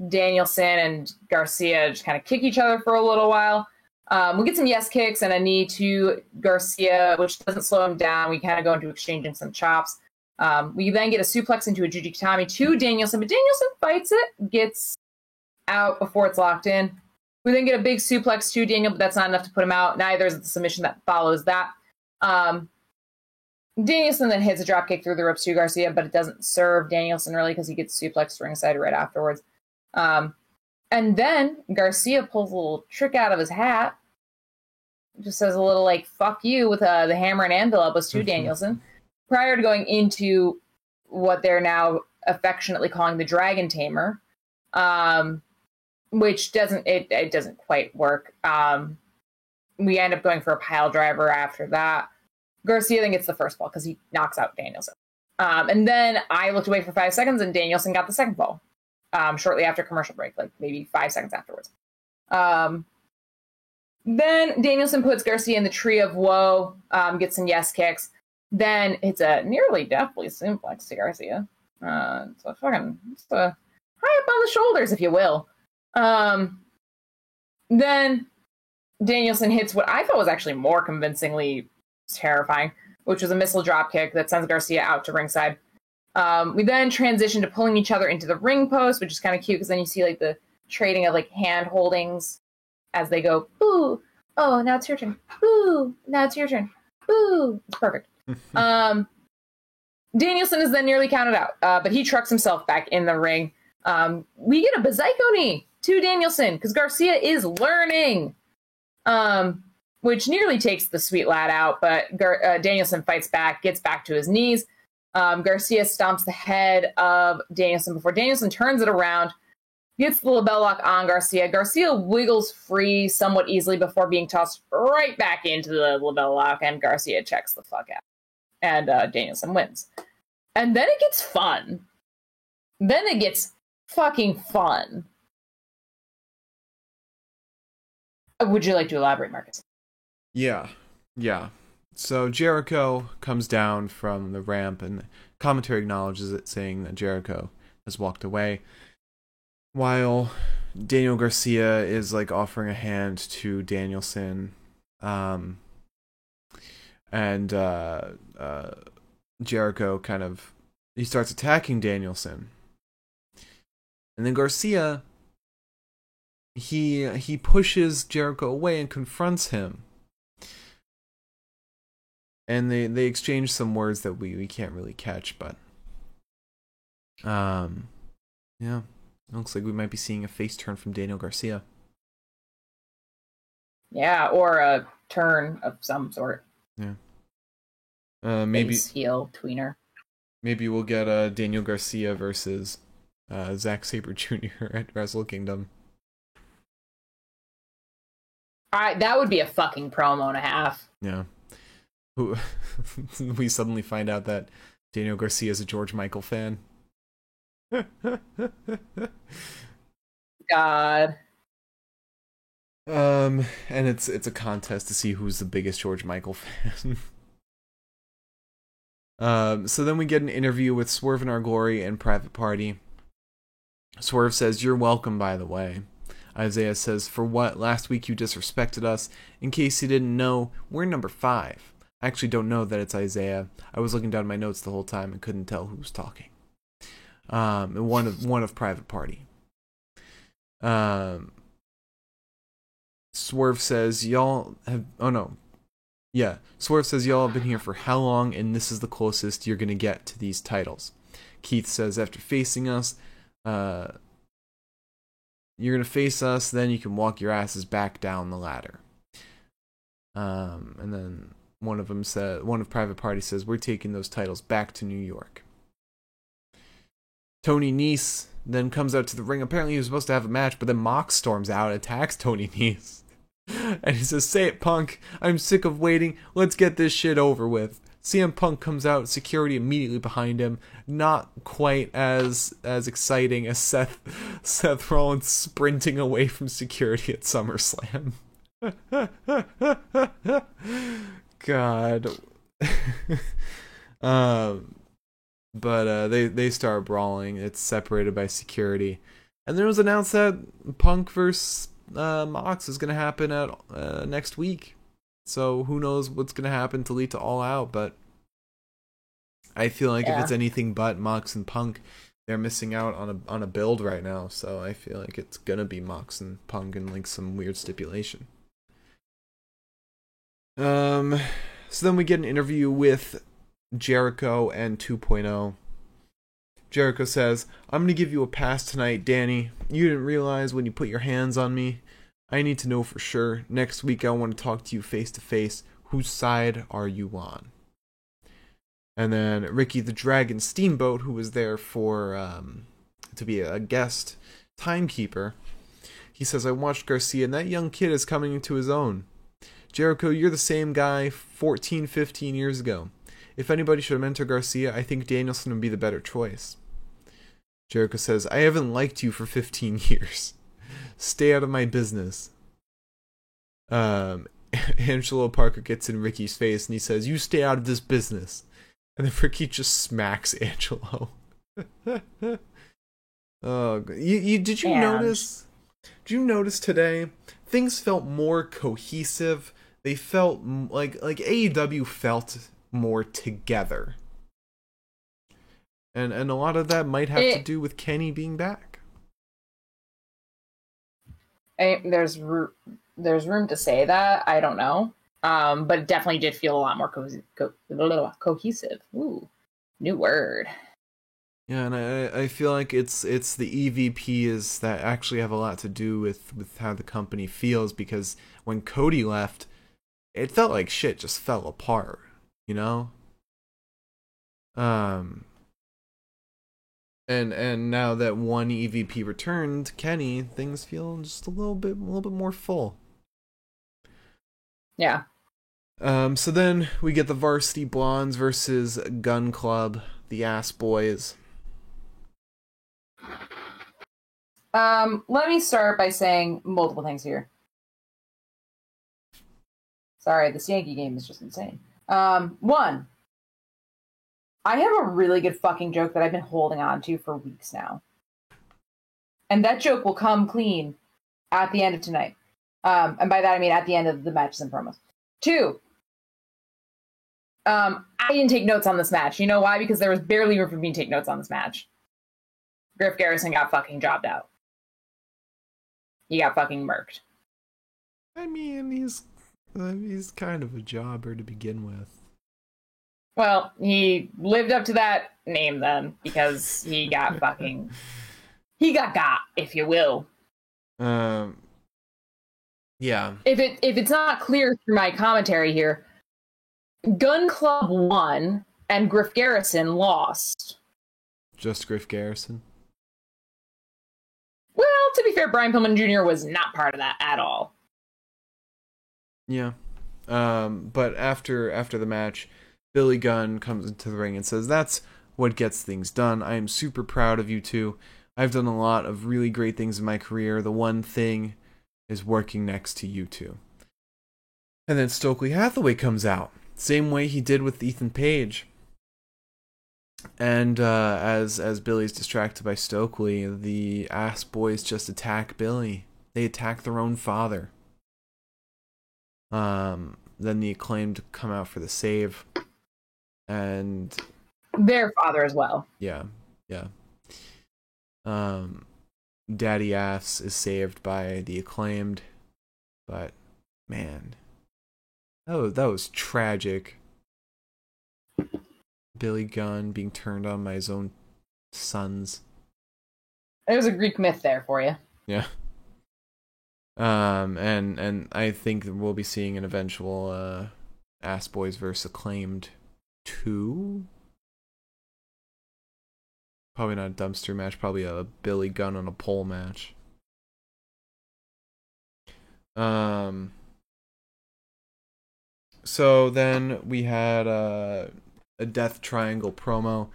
Danielson and Garcia just kind of kick each other for a little while. Um, we get some yes kicks and a knee to Garcia, which doesn't slow him down. We kind of go into exchanging some chops. Um, we then get a suplex into a Jujigatame to Danielson, but Danielson fights it, gets out before it's locked in. We then get a big suplex to Daniel, but that's not enough to put him out. Neither is the submission that follows that. Um, Danielson then hits a dropkick through the ropes to Garcia, but it doesn't serve Danielson really because he gets suplexed ringside right afterwards. Um, and then Garcia pulls a little trick out of his hat. Just says a little like "fuck you" with uh, the hammer and anvil elbows to Danielson. Prior to going into what they're now affectionately calling the Dragon Tamer, um, which doesn't it, it doesn't quite work. Um, we end up going for a pile driver after that. Garcia then gets the first ball because he knocks out Danielson. Um, and then I looked away for five seconds, and Danielson got the second ball um, shortly after commercial break, like maybe five seconds afterwards. Um, then Danielson puts Garcia in the tree of woe, um, gets some yes kicks. Then it's a nearly deathly suplex to Garcia. Uh, it's a fucking it's a high up on the shoulders, if you will. Um, then Danielson hits what I thought was actually more convincingly terrifying, which was a missile drop kick that sends Garcia out to ringside. Um, we then transition to pulling each other into the ring post, which is kind of cute because then you see like the trading of like hand holdings as they go, ooh, oh, now it's your turn. Ooh, now it's your turn. Ooh, it's perfect. [LAUGHS] um, Danielson is then nearly counted out, uh, but he trucks himself back in the ring. Um, we get a Busaiku knee to Danielson because Garcia is learning. Um, which nearly takes the sweet lad out, but Gar- uh, Danielson fights back, gets back to his knees. Um, Garcia stomps the head of Danielson before Danielson turns it around, gets the LeBell Lock on Garcia. Garcia wiggles free somewhat easily before being tossed right back into the LeBell Lock, and Garcia checks the fuck out. And uh, Danielson wins. And then it gets fun. Then it gets fucking fun. Would you like to elaborate, Marcus? Yeah, yeah. So Jericho comes down from the ramp, and commentary acknowledges it, saying that Jericho has walked away, while Daniel Garcia is like offering a hand to Danielson, um, and uh, uh, Jericho kind of he starts attacking Danielson, and then Garcia he he pushes Jericho away and confronts him and they they exchange some words that we we can't really catch, but um, yeah, looks like we might be seeing a face turn from Daniel Garcia. Yeah, or a turn of some sort. Yeah. Uh, maybe Face heel tweener. maybe we'll get uh Daniel Garcia versus uh Zack Sabre Jr. [LAUGHS] at Wrestle Kingdom. I that would be a fucking promo and a half. Yeah. Who [LAUGHS] we suddenly find out that Daniel Garcia is a George Michael fan. God. Um, and it's it's a contest to see who's the biggest George Michael [LAUGHS] fan. um, so then we get an interview with Swerve and Our Glory and Private Party. Swerve says, "You're welcome." By the way, Isaiah says, "For what? Last week you disrespected us. In case you didn't know, we're number five. I actually don't know that it's Isaiah. I was looking down my notes the whole time and couldn't tell who was talking. Um, and one of one of Private Party. Um, Swerve says, Y'all have. Oh no. Yeah. Swerve says, Y'all have been here for how long, and this is the closest you're to get to these titles. Keith says, After facing us, uh, you're to face us, then you can walk your asses back down the ladder. Um, and then one of them said, one of Private Party says, We're taking those titles back to New York. Tony Nese then comes out to the ring. Apparently, he was supposed to have a match, but then Mox storms out attacks Tony [LAUGHS] Nese. And he says, Say it, punk. I'm sick of waiting. Let's get this shit over with. CM Punk comes out, security immediately behind him. Not quite as as exciting as Seth [LAUGHS] Seth Rollins sprinting away from security at SummerSlam. [LAUGHS] God. [LAUGHS] um but uh, they they start brawling. It's separated by security, and then it was announced that Punk versus uh, Mox is going to happen at uh, next week. So who knows what's going to happen to lead to All Out? But I feel like Yeah. if it's anything but Mox and Punk, they're missing out on a on a build right now. So I feel like it's gonna be Mox and Punk and like some weird stipulation. Um, so then we get an interview with Jericho and 2.0. Jericho says, I'm going to give you a pass tonight, Danny. You didn't realize when you put your hands on me. I need to know for sure. Next week, I want to talk to you face to face. Whose side are you on? And then Ricky the Dragon Steamboat, who was there for um, to be a guest timekeeper, he says, I watched Garcia, and that young kid is coming into his own. Jericho, you're the same guy 14, 15 years ago. If anybody should mentor Garcia, I think Danielson would be the better choice. Jericho says, I haven't liked you for 15 [LAUGHS] years. Stay out of my business. Um, [LAUGHS] Angelo Parker gets in Ricky's face and he says, You stay out of this business. And then Ricky just smacks [LAUGHS] Angelo. oh, you, you, did you And- notice? Did you notice today? Things felt more cohesive. They felt like like AEW felt more together. And and a lot of that might have to do with Kenny being back. I, there's there's room to say that. I don't know, um, but it definitely did feel a lot more co- co- cohesive. Ooh, new word. Yeah, and I I feel like it's it's the EVPs that actually have a lot to do with with how the company feels because when Cody left, it felt like shit just fell apart, you know? Um and and now that one EVP returned, Kenny, things feel just a little bit a little bit more full. Yeah. Um so then we get the Varsity Blondes versus Gunn Club, the Ass Boys. Um, let me start by saying multiple things here. Sorry, this Yankee game is just insane. Um, one, I have a really good fucking joke that I've been holding on to for weeks now. And that joke will come clean at the end of tonight. Um, and by that I mean at the end of the matches and promos. Two, um, I didn't take notes on this match. You know why? Because there was barely room for me to take notes on this match. Griff Garrison got fucking jobbed out. He got fucking murked. I mean, he's [LAUGHS] he's kind of a jobber to begin with. Well, he lived up to that name then because he got [LAUGHS] fucking he got got, if you will. Um yeah. If it if it's not clear through my commentary here, Gunn Club won and Griff Garrison lost. Just Griff Garrison. Well, to be fair, Brian Pillman Jr. was not part of that at all. Yeah. Um, but after after the match, Billy Gunn comes into the ring and says, "That's what gets things done. I am super proud of you two. I've done a lot of really great things in my career. The one thing is working next to you two. And then Stokely Hathaway comes out, same way he did with Ethan Page. And uh, as as Billy's distracted by Stokely, the ass boys just attack Billy. They attack their own father. Um, then the acclaimed come out for the save, and Their father as well. yeah, yeah. Um, Daddy ass is saved by the acclaimed, but man, that was that was tragic. Billy Gunn being turned on by his own sons. There's a Greek myth there for you. Yeah. Um, and and I think we'll be seeing an eventual uh, Ass Boys versus Acclaimed two. Probably not a dumpster match. Probably a Billy Gunn on a pole match. Um. So then we had uh, a Death Triangle promo.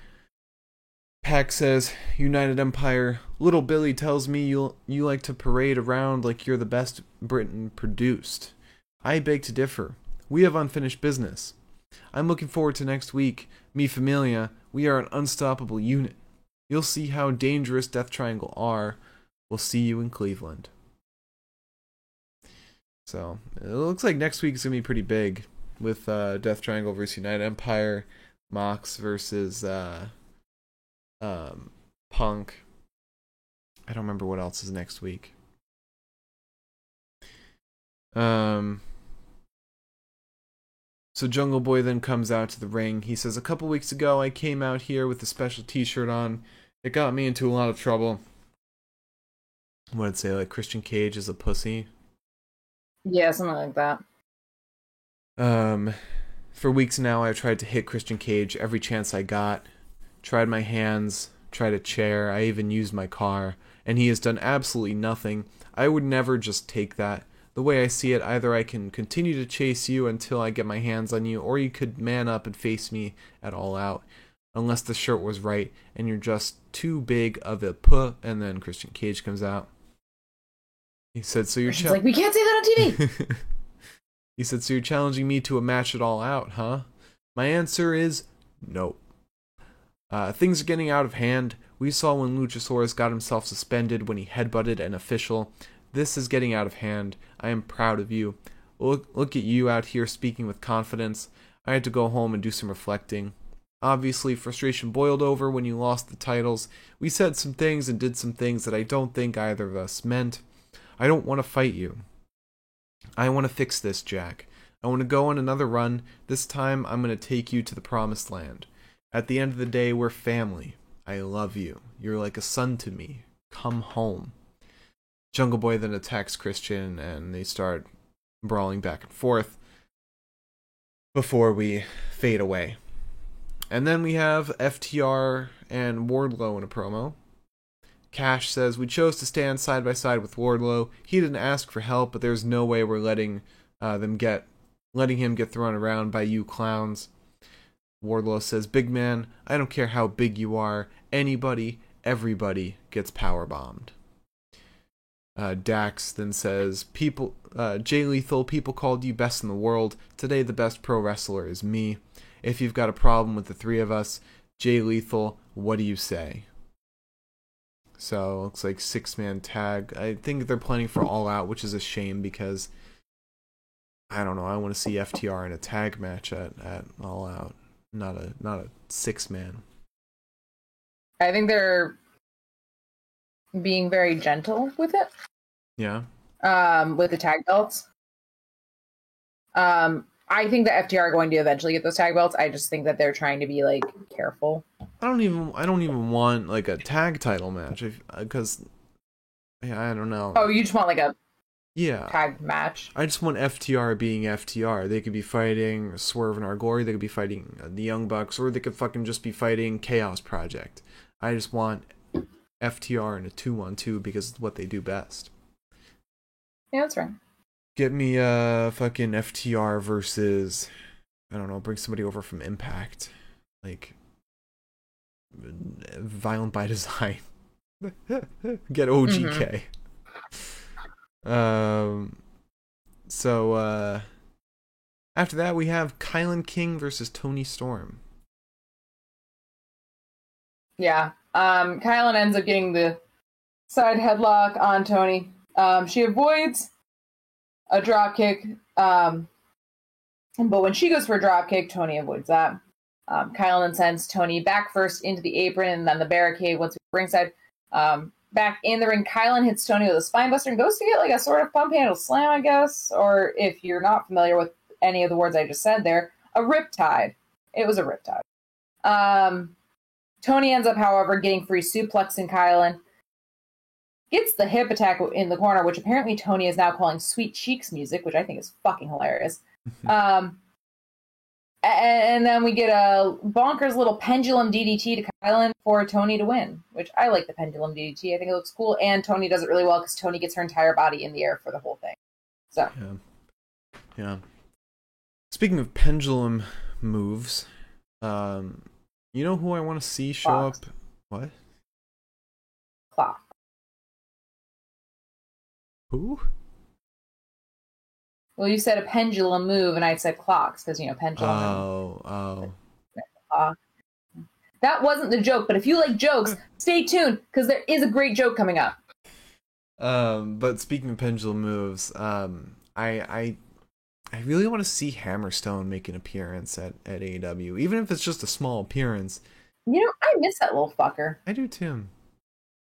PAC says, United Empire, little Billy tells me you you like to parade around like you're the best Britain produced. I beg to differ. We have unfinished business. I'm looking forward to next week. Me Familia, we are an unstoppable unit. You'll see how dangerous Death Triangle are. We'll see you in Cleveland. So, it looks like next week is going to be pretty big with uh, Death Triangle versus United Empire, Mox versus uh, um, Punk. I don't remember what else is next week. Um. So Jungle Boy then comes out to the ring. He says, "A couple weeks ago, I came out here with a special T-shirt on. It got me into a lot of trouble." What did it say? Like Christian Cage is a pussy. Yeah, something like that. Um, for weeks now, I've tried to hit Christian Cage every chance I got. Tried my hands, tried a chair, I even used my car, and he has done absolutely nothing. I would never just take that. The way I see it, either I can continue to chase you until I get my hands on you, or you could man up and face me at all out. Unless the shirt was right and you're just too big of a puh, and then Christian Cage comes out. He said, "So you're chal- like, we can't say that on TV. [LAUGHS] he said, So you're challenging me to a match it all out, huh? My answer is no. Uh, things are getting out of hand. We saw when Luchasaurus got himself suspended when he headbutted an official. This is getting out of hand. I am proud of you. Look, look at you out here speaking with confidence. I had to go home and do some reflecting. Obviously, frustration boiled over when you lost the titles. We said some things and did some things that I don't think either of us meant. I don't want to fight you. I want to fix this, Jack. I want to go on another run. This time, I'm going to take you to the promised land. At the end of the day, we're family. I love you. You're like a son to me. Come home. Jungle Boy then attacks Christian and they start brawling back and forth before we fade away. And then we have FTR and Wardlow in a promo. Cash says, We chose to stand side by side with Wardlow. He didn't ask for help, but there's no way we're letting uh, them get letting him get thrown around by you clowns. Wardlow says, Big man, I don't care how big you are. Anybody, everybody gets power bombed. Uh, Dax then says, "People, uh, Jay Lethal, people called you best in the world. Today, the best pro wrestler is me. If you've got a problem with the three of us, Jay Lethal, what do you say?" So looks like six man tag. I think they're planning for All Out, which is a shame because I don't know. I want to see FTR in a tag match at, at All Out, not a not a six man. I think they're being very gentle with it. Yeah. Um, with the tag belts. Um, I think that FTR are going to eventually get those tag belts. I just think that they're trying to be like careful. I don't even I don't even want like a tag title match because yeah, I don't know. Oh, you just want like a yeah tag match. I just want FTR being FTR. They could be fighting Swerve and Our Glory. They could be fighting uh, the Young Bucks, or they could fucking just be fighting Chaos Project. I just want FTR in a two on two because it's what they do best. Yeah, that's right. Get me a uh, fucking FTR versus I don't know, bring somebody over from Impact. Like Violent by [LAUGHS] Design. Get OGK. Mm-hmm. Um so uh after that we have KiLynn King versus Toni Storm. Yeah. Um KiLynn ends up getting the side headlock on Toni. Um she avoids a drop kick. Um, but when she goes for a drop kick, Toni avoids that. Um, KiLynn sends Toni back first into the apron and then the barricade once we ringside. Um, back in the ring, KiLynn hits Toni with a spinebuster and goes to get like a sort of pump handle slam, I guess. Or if you're not familiar with any of the words I just said there, a riptide. It was a riptide. Um, Toni ends up, however, getting free suplex suplexing KiLynn gets the hip attack in the corner, which apparently Toni is now calling Sweet Cheeks music, which I think is fucking hilarious. [LAUGHS] um, and then we get a bonkers little pendulum DDT to KiLynn for Toni to win, which I like the pendulum DDT. I think it looks cool, and Toni does it really well because Toni gets her entire body in the air for the whole thing. So, yeah, yeah. Speaking of pendulum moves, um, you know who I want to see show up? What? Clock. Who? Well, you said a pendulum move, and I said clocks because you know pendulum. Oh, oh. That wasn't the joke, but if you like jokes, stay tuned because there is a great joke coming up. Um, but speaking of pendulum moves, um, I I I really want to see Hammerstone make an appearance at at AEW, even if it's just a small appearance. You know, I miss that little fucker. I do too.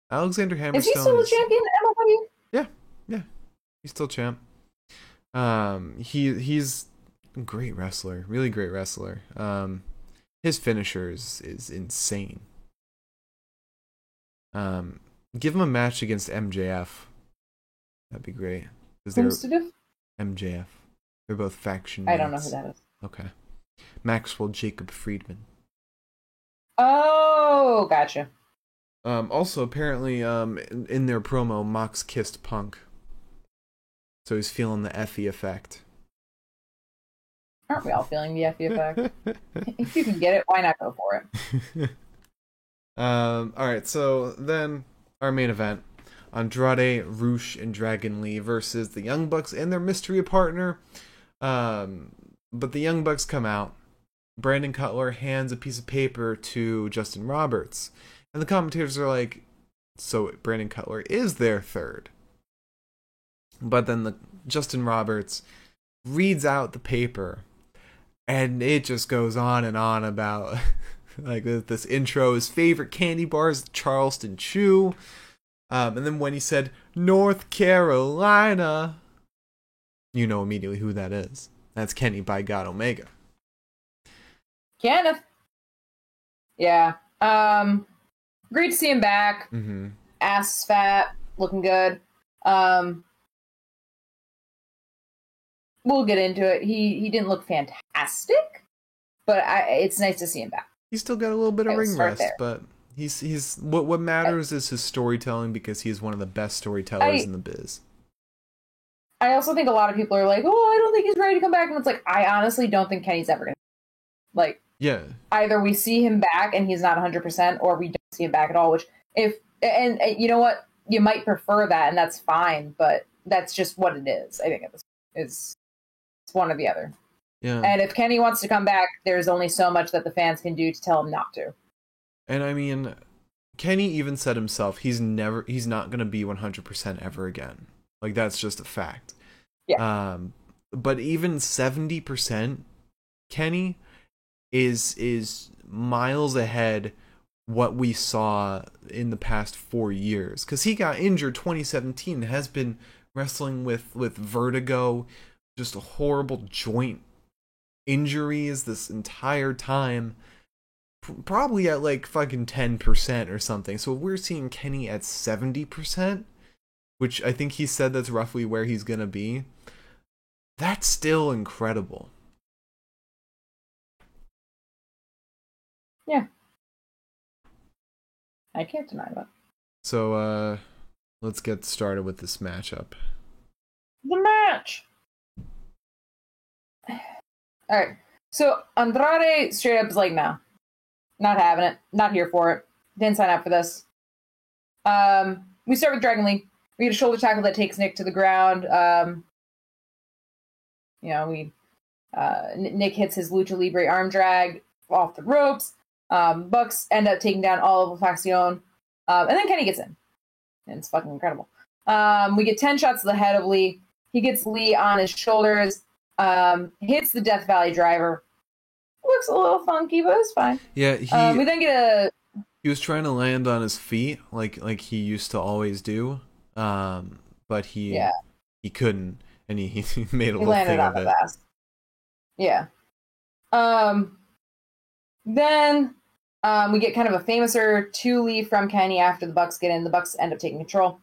Alexander Hammerstone. Is he still the champion at MLW? Yeah, yeah, he's still champ. Um, he he's a great wrestler, really great wrestler. Um, his finishers is is insane. Um, give him a match against MJF. That'd be great. Because they're MJF. They're both faction. I don't know who that is. Okay. Maxwell Jacob Friedman. Oh, gotcha. Um, also, apparently, um, in, in, their promo, Mox kissed Punk. So he's feeling the Effy effect. Aren't we all feeling the Effy effect? [LAUGHS] if you can get it, why not go for it? [LAUGHS] um, all right, so then our main event Andrade, Rush, and Dragon Lee versus the Young Bucks and their mystery partner. Um, but the Young Bucks come out. Brandon Cutler hands a piece of paper to Justin Roberts. And the commentators are like, so Brandon Cutler is their third. But then the Justin Roberts reads out the paper and it just goes on and on about [LAUGHS] like this intro his favorite candy bars charleston chew um, and then when he said north carolina you know immediately who that is that's kenny by god omega kenneth yeah um great to see him back. Mm-hmm. Ass fat, looking good. Um, we'll get into it. He he didn't look fantastic, but I, it's nice to see him back. He's still got a little bit of I ring rust, there. but he's he's what what matters is his storytelling because he's one of the best storytellers I- in the biz. I also think a lot of people are like, "Oh, I don't think he's ready to come back," and it's like, I honestly don't think Kenny's ever gonna. Like, Yeah, either we see him back and he's not 100 percent, or we don't see him back at all. Which, if and, and you know what, you might prefer that, and that's fine. But that's just what it is. I think it's is it's one or the other. yeah. And if Kenny wants to come back, there's only so much that the fans can do to tell him not to. And I mean, Kenny even said himself he's never he's not gonna be one hundred percent ever again. Like that's just a fact. Yeah. Um, but even seventy percent, Kenny is is miles ahead what we saw in the past four years because he got injured 2017 has been wrestling with with vertigo just a horrible joint injuries this entire time probably at like fucking 10% or something so we're seeing kenny at 70% which i think he said that's roughly where he's gonna be that's still incredible Yeah. I can't deny that. so uh let's get started with this matchup The match. All right. So Andrade straight up is like, no, not having it, not here for it. Didn't sign up for this. Um, we start with Dragon Lee. We get a shoulder tackle that takes Nick to the ground. Um, you know, we uh, Nick hits his lucha libre arm drag off the ropes. Um, Bucks end up taking down all of Faction, um, and then Kenny gets in, and it's fucking incredible. Um, we get ten shots to the head of Lee. He gets Lee on his shoulders, um, hits the Death Valley driver. Looks a little funky, but it's fine. yeah he Um, we then get a he was trying to land on his feet like like he used to always do um but he Yeah. he couldn't and he, [LAUGHS] he made a he little landed thing on of it. Yeah. Um. Then um, we get kind of a famouser two Lee from Kenny after the Bucks get in. The Bucks end up taking control.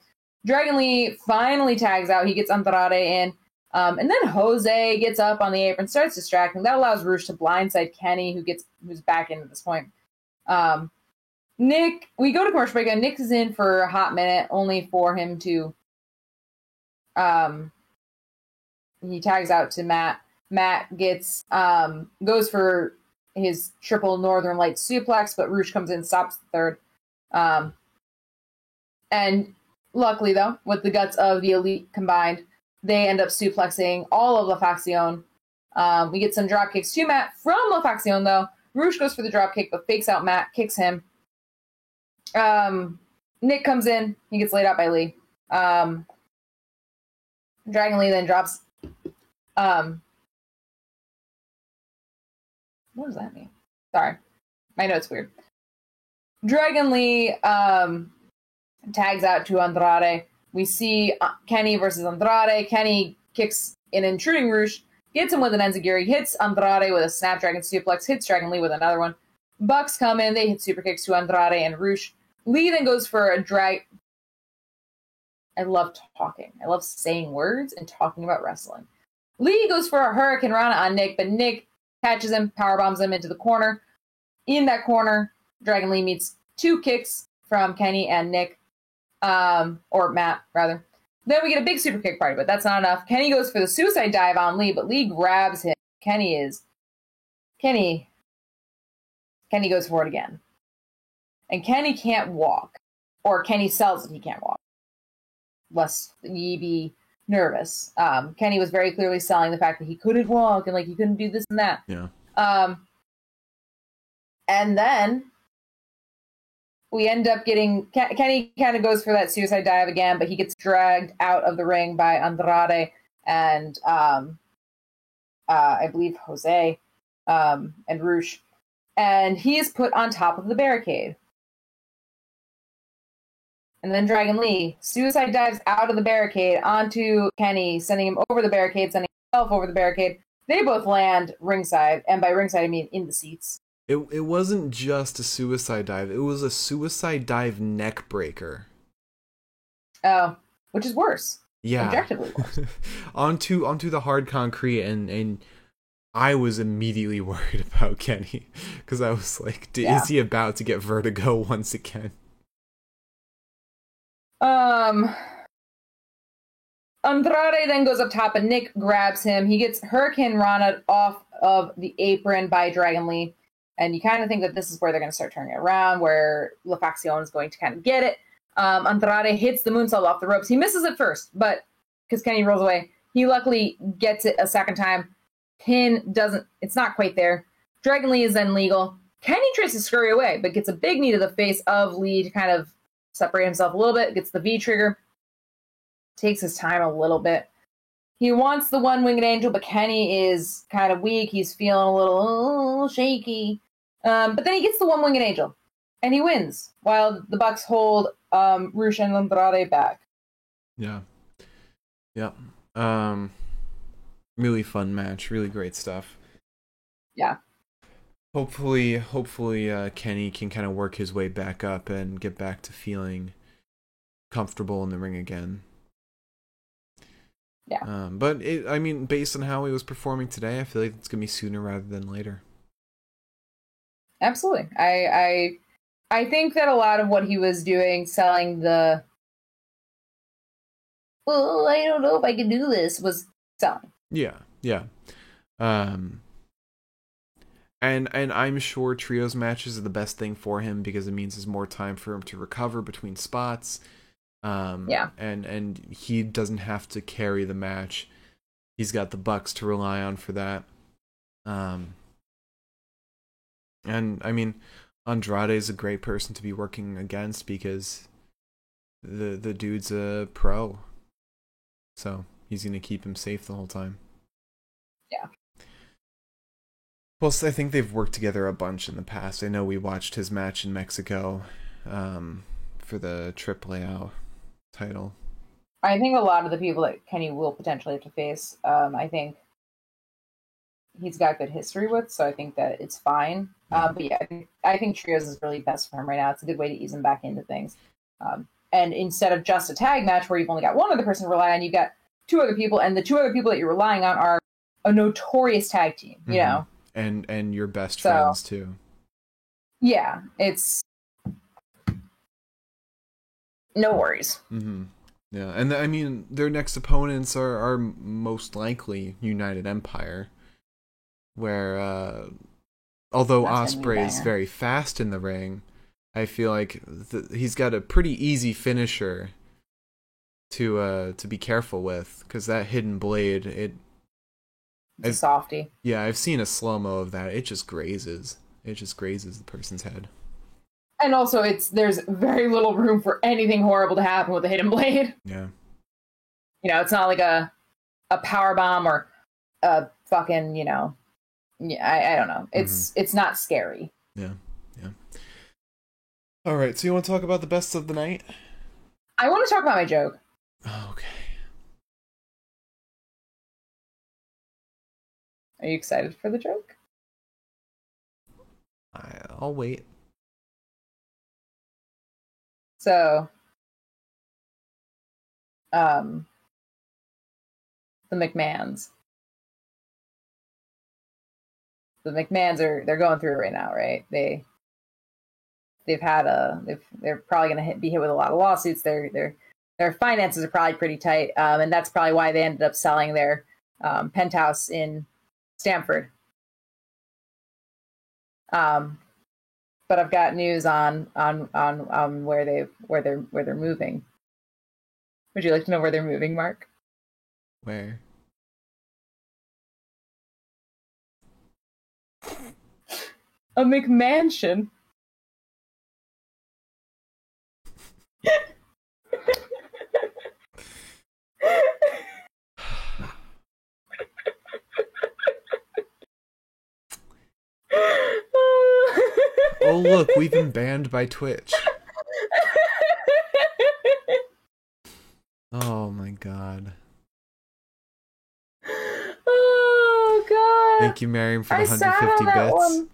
Dragon Lee finally tags out. He gets Andrade in. Um, and then Jose gets up on the apron, starts distracting. That allows Rush to blindside Kenny, who gets who's back in at this point. Um, Nick, we go to commercial break, and Nick is in for a hot minute, only for him to. Um, he tags out to Matt. Matt gets um goes for his triple Northern Light suplex, but Rush comes in, stops the third. Um, and luckily, though, with the guts of the elite combined, they end up suplexing all of La Faction. Um, we get some drop kicks to Matt from La Faction, though. Rush goes for the drop kick, but fakes out Matt, kicks him. Um, Nick comes in, he gets laid out by Lee. Um, Dragon Lee then drops. Um, what does that mean? Sorry, my note's weird. Dragon Lee um, tags out to Andrade. We see uh, Kenny versus Andrade. Kenny kicks an intruding Rush, gets him with an Enziguri, hits Andrade with a Snapdragon suplex, hits Dragon Lee with another one. Bucks come in, they hit super kicks to Andrade and Rush. Lee then goes for a drag. I love talking. I love saying words and talking about wrestling. Lee goes for a Hurricane Rana on Nick, but Nick catches him, power bombs him into the corner. In that corner, Dragon Lee meets two kicks from Kenny and Nick, um, or Matt rather. Then we get a big super kick party, but that's not enough. Kenny goes for the suicide dive on Lee, but Lee grabs him. Kenny is Kenny. Kenny goes for it again, and Kenny can't walk, or Kenny sells that he can't walk. Lest ye be nervous. Um, Kenny was very clearly selling the fact that he couldn't walk and like he couldn't do this and that. Yeah. Um, and then we end up getting Kenny kind of goes for that suicide dive again, but he gets dragged out of the ring by Andrade and um, uh, I believe Jose um, and Rush, and he is put on top of the barricade. And then Dragon Lee suicide dives out of the barricade onto Kenny, sending him over the barricade, sending himself over the barricade. They both land ringside, and by ringside I mean in the seats. It it wasn't just a suicide dive. It was a suicide dive neck breaker. Oh, which is worse. Yeah. Objectively worse. [LAUGHS] onto onto the hard concrete and and I was immediately [LAUGHS] worried about Kenny because I was like, d- Yeah. is he about to get vertigo [LAUGHS] once again? Um, Andrade then goes up top, and Nick grabs him. He gets Hurricane Rana off of the apron by Dragon Lee, and you kind of think that this is where they're going to start turning it around, where La Faccion is going to kind of get it. Um, Andrade hits the moonsault off the ropes. He misses it first, but because Kenny rolls away, he luckily gets it a second time. Pin doesn't. It's not quite there. Dragon Lee is then legal. Kenny tries to scurry away, but gets a big knee to the face of Lee to kind of separate himself a little bit, gets the V trigger, takes his time a little bit. He wants the one winged angel, but Kenny is kind of weak. He's feeling a little oh, shaky. Um, but then he gets the one winged angel, and he wins while the Bucks hold um, Rush and Andrade back. Yeah. Yeah. Um really fun match, really great stuff. Yeah. Hopefully hopefully uh Kenny can kind of work his way back up and get back to feeling comfortable in the ring again. Yeah. Um but it I mean based on how he was performing today, I feel like it's going to be sooner rather than later. Absolutely. I I I think that a lot of what he was doing, selling the well, I don't know if I can do this, was selling. Yeah, yeah. Um and and I'm sure trios matches are the best thing for him because it means there's more time for him to recover between spots. Um Yeah. and and he doesn't have to carry the match. He's got the Bucks to rely on for that. Um and I mean Andrade is a great person to be working against because the the dude's a pro. So he's gonna keep him safe the whole time. Yeah. Plus, I think they've worked together a bunch in the past. I know we watched his match in Mexico um, for the AAA title. I think a lot of the people that Kenny will potentially have to face, um, I think he's got good history with, so I think that it's fine. Um, but yeah, I think, I think trios is really best for him right now. It's a good way to ease him back into things. Um, and instead of just a tag match where you've only got one other person to rely on, you've got two other people, and the two other people that you're relying on are a notorious tag team. You Mhm. know, And and your best So- friends too. yeah, it's no worries. Mm-hmm. Yeah, and I mean their next opponents are are most likely United Empire, where uh, although That's gonna be a Ospreay is very fast in the ring, I feel like th- he's got a pretty easy finisher to uh to be careful with because that hidden blade it It's I've- softy. yeah I've seen a slow mo of that it just grazes it just grazes the person's head And also, it's there's very little room for anything horrible to happen with a hidden blade. [LAUGHS] yeah You know, it's not like a a power bomb or a fucking you know. Yeah, I, I don't know. It's it's not scary. yeah yeah. All right, so you want to talk about the best of the night? I want to talk about my joke. Okay. Are you excited for the joke? I'll wait. So, um, the McMahons. The McMahons are they're going through it right now, right? They they've had a they've they're probably going to be hit with a lot of lawsuits. Their their their finances are probably pretty tight, um, and that's probably why they ended up selling their um, penthouse in Stamford. Um, but I've got news on on on on where they where they're where they're moving. Would you like to know where they're moving, Mark? Where? A McMansion. Oh look, we've been banned by Twitch. Oh my god. oh god. Thank you, Miriam, for the I sat 150 on that bits. one.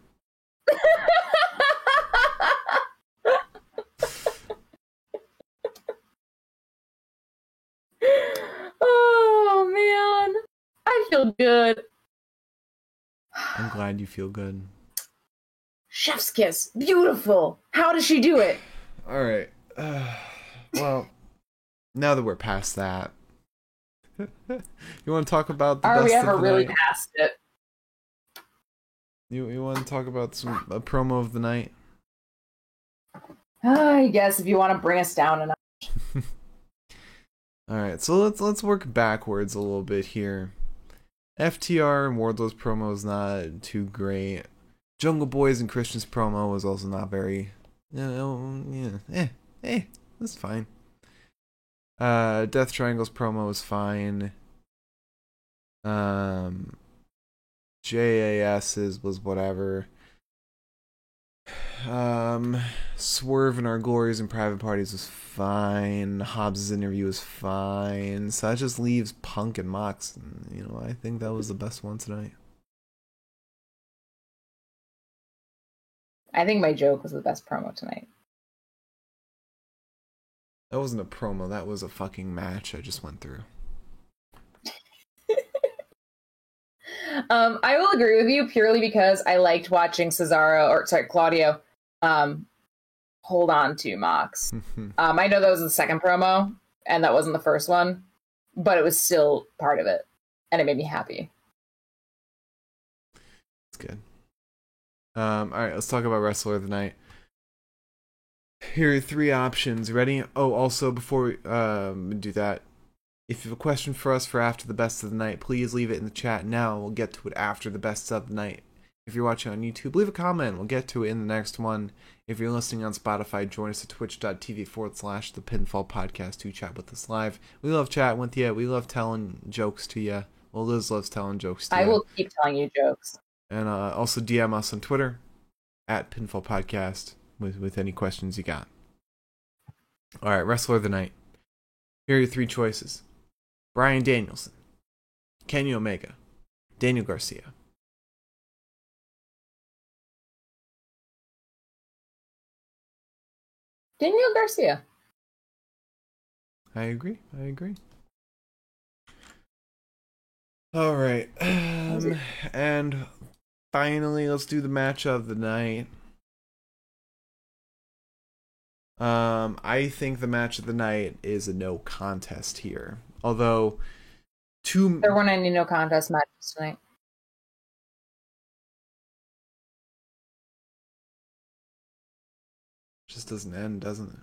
good. You feel good. Chef's kiss. Beautiful. How does she do it? All right. Uh, well, now that we're past that, [LAUGHS] you want to talk about the Are we ever really night? past it? You you want to talk about some a promo of the night? I guess if you want to bring us down enough. [LAUGHS] All right, so let's let's work backwards a little bit here. FTR and Wardlow's promo is not too great. Jungle Boys and Christian's promo was also not very, you know, yeah, eh, eh, that's fine. Uh, Death Triangle's promo was fine. Um, JAS's was whatever. Um, Swerve and Our Glories and Private Parties was fine. Hobbs' interview was fine. So that just leaves Punk and Mox. And, you know, I think that was the best one tonight. I think my joke was the best promo tonight. That wasn't a promo. That was a fucking match I just went through. Um, I will agree with you purely because I liked watching Cesaro or sorry Claudio um, hold on to Mox. [LAUGHS] Um, I know that was the second promo and that wasn't the first one, but it was still part of it, and it made me happy. It's good. Um, all right, let's talk about wrestler of the night. Here are three options. Ready? Oh, also before we um, do that, if you have a question for us for after the best of the night, please leave it in the chat now. We'll get to it after the best of the night. If you're watching on YouTube, leave a comment. We'll get to it in the next one. If you're listening on Spotify, join us at twitch.tv forward slash the pinfall podcast to chat with us live. We love chatting with you. We love telling jokes to you. Well, Liz loves telling jokes to I you. will keep telling you jokes. And uh, also DM us on Twitter at Pinfall Podcast with, with any questions you got. All right, Wrestler of the Night. Here are your three choices Bryan Danielson, Kenny Omega, Daniel Garcia. Daniel Garcia. I agree. I agree. All right. Um, and finally, let's do the match of the night. Um, I think the match of the night is a no contest here. Although, two There weren't any no contest matches tonight. just doesn't end, doesn't it?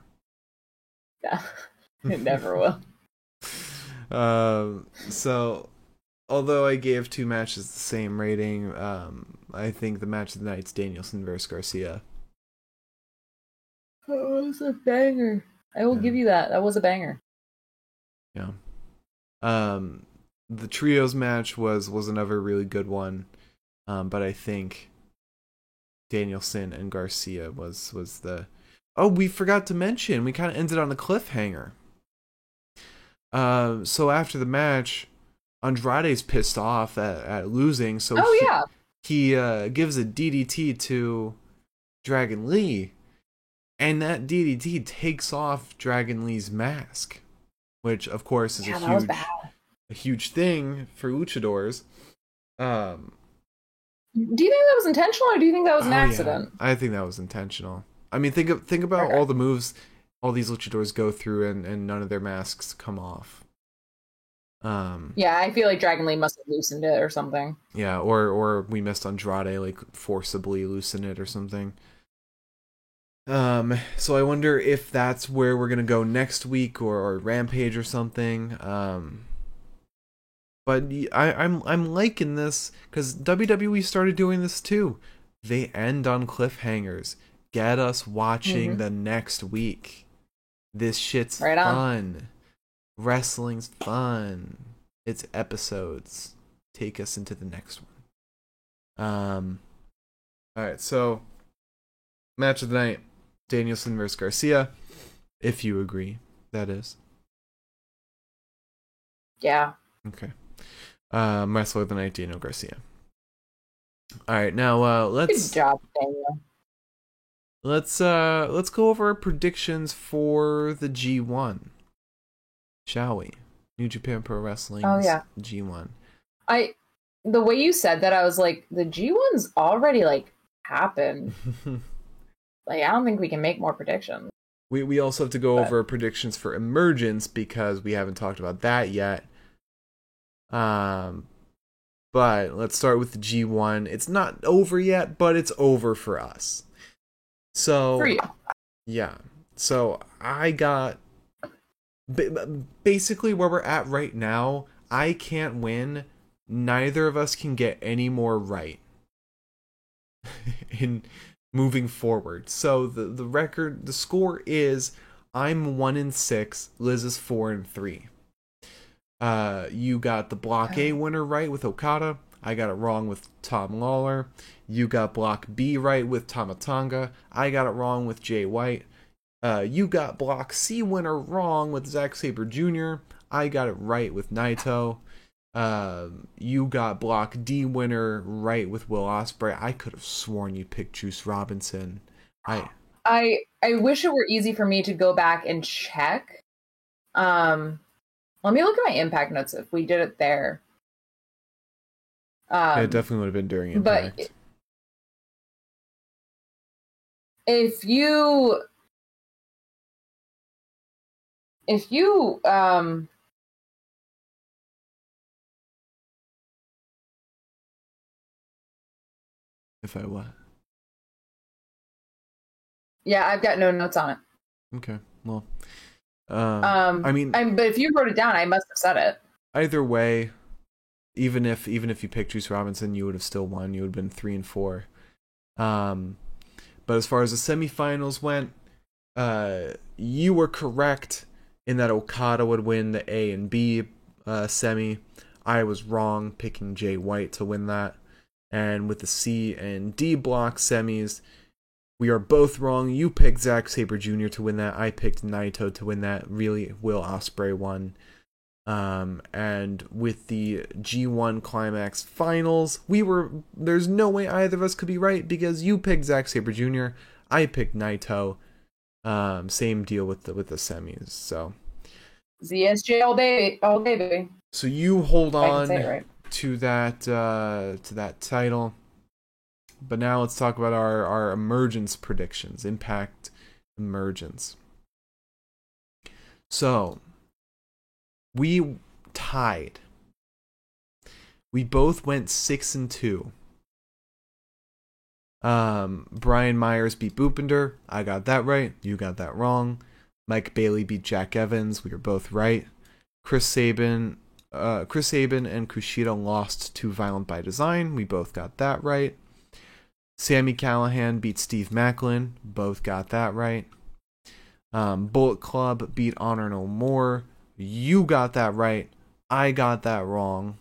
Yeah, [LAUGHS] it never will. um, so, although I gave two matches the same rating, um, I think the match of the night's Danielson versus Garcia. That was a banger. I will Yeah. give you that. That was a banger. Yeah. Um, the trios match was was another really good one, um, but I think Danielson and Garcia was was the. Oh, we forgot to mention. We kind of ended on a cliffhanger. Um, so after the match, Andrade's pissed off at, at losing, so oh he, yeah, he uh, gives a DDT to Dragon Lee, and that DDT takes off Dragon Lee's mask, which of course is yeah, a huge a huge thing for luchadors. Um, Do you think that was intentional, or do you think that was an oh, yeah. accident? I think that was intentional. I mean, think of think about Okay. all the moves all these luchadors go through, and and none of their masks come off. Um, Yeah, I feel like Dragon Lee must have loosened it or something. Yeah, or or we missed Andrade like forcibly loosen it or something. Um, so I wonder if that's where we're gonna go next week or, or Rampage or something. Um, but I, I'm I'm liking this because WWE started doing this too. They end on cliffhangers. Get us watching Mhm. the next week. This shit's Right fun. Wrestling's fun. It's episodes. Take us into the next one. Um. All right, so match of the night: Danielson versus Garcia. If you agree, that is Yeah, okay. Um, wrestler of the night: Daniel Garcia. All right, now uh, let's Good job, Daniel. let's uh let's go over our predictions for the G1. Shall we? New Japan Pro Wrestling. Oh, yeah. G1. I the way you said that, I was like, the G one's already like happened. [LAUGHS] like, I don't think we can make more predictions. we we also have to go But- over predictions for emergence because we haven't talked about that yet. Um, but let's start with the G1. It's not over yet, but it's over for us. So For you. Yeah. So I got basically where we're at right now. I can't win. Neither of us can get any more right [LAUGHS] in moving forward. So the the record, the score is I'm one in six. Liz is four and three. Uh, you got the block A winner right with Okada. I got it wrong with Tom Lawlor. You got block B right with Tama Tonga. I got it wrong with Jay White. Uh, you got block C winner wrong with Zack Sabre Jr. I got it right with Naito. Um, you got block D winner right with Will Ospreay. I could have sworn you picked Juice Robinson. I I I wish it were easy for me to go back and check. Um, let me look at my impact notes if we did it there. Um, it definitely would have been during impact. but if you if you um if I what? yeah i've got no notes on it Okay, well, um, um I mean, I'm, but if you wrote it down i must have said it either way, even if even if you picked Juice Robinson, you would have still won. You would have been three and four. Um, but as far as the semifinals went, uh, you were correct in that Okada would win the A and B uh, semi. I was wrong picking Jay White to win that. And with the C and D block semis, we are both wrong. You picked Zack Sabre Jr. to win that. I picked Naito to win that. Really, Will Ospreay won. Um, and with the G1 Climax Finals, we were there's no way either of us could be right because you picked Zack Sabre Jr. I picked Naito. Um, same deal with the with the semis. So zsj all day all day baby so you hold if i can on right to that uh, to that title. But now let's talk about our our emergence predictions, impact emergence. So we tied. We both went six and two. Um, Brian Myers beat Bhupinder. I got that right. You got that wrong. Mike Bailey beat Jack Evans. We were both right. Chris Sabin uh, Chris Sabin and Kushida lost to Violent by Design. We both got that right. Sami Callihan beat Steve Maclin. Both got that right. Um, Bullet Club beat Honor No More. You got that right. I got that wrong.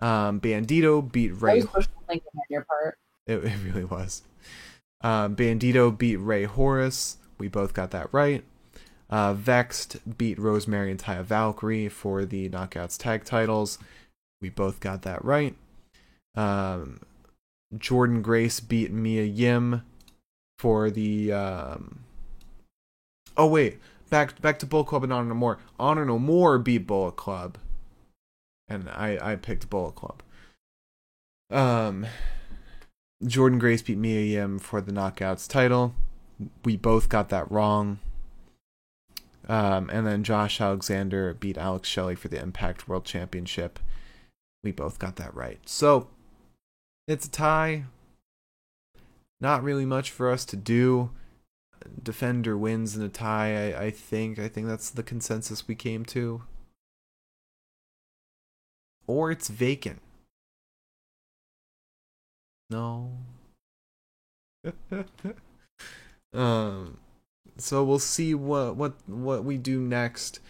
Um, Bandito beat Rey. was pushing lincoln on your part It, it really was. Um, Bandito beat Rey Horus. We both got that right. Uh, VXT beat Rosemary and Taya Valkyrie for the Knockouts tag titles. We both got that right. Um, Jordynne Grace beat Mia Yim for the. Um... Oh wait, back back to Bullet Club and Honor No More. Honor No More beat Bullet Club, and I I picked Bullet Club. Um, Jordynne Grace beat Mia Yim for the Knockouts title. We both got that wrong. Um, and then Josh Alexander beat Alex Shelley for the Impact World Championship. We both got that right. So it's a tie. Not really much for us to do. Defender wins in a tie, I, I think. I think that's the consensus we came to. Or it's vacant. No. [LAUGHS] um so we'll see what what what we do next.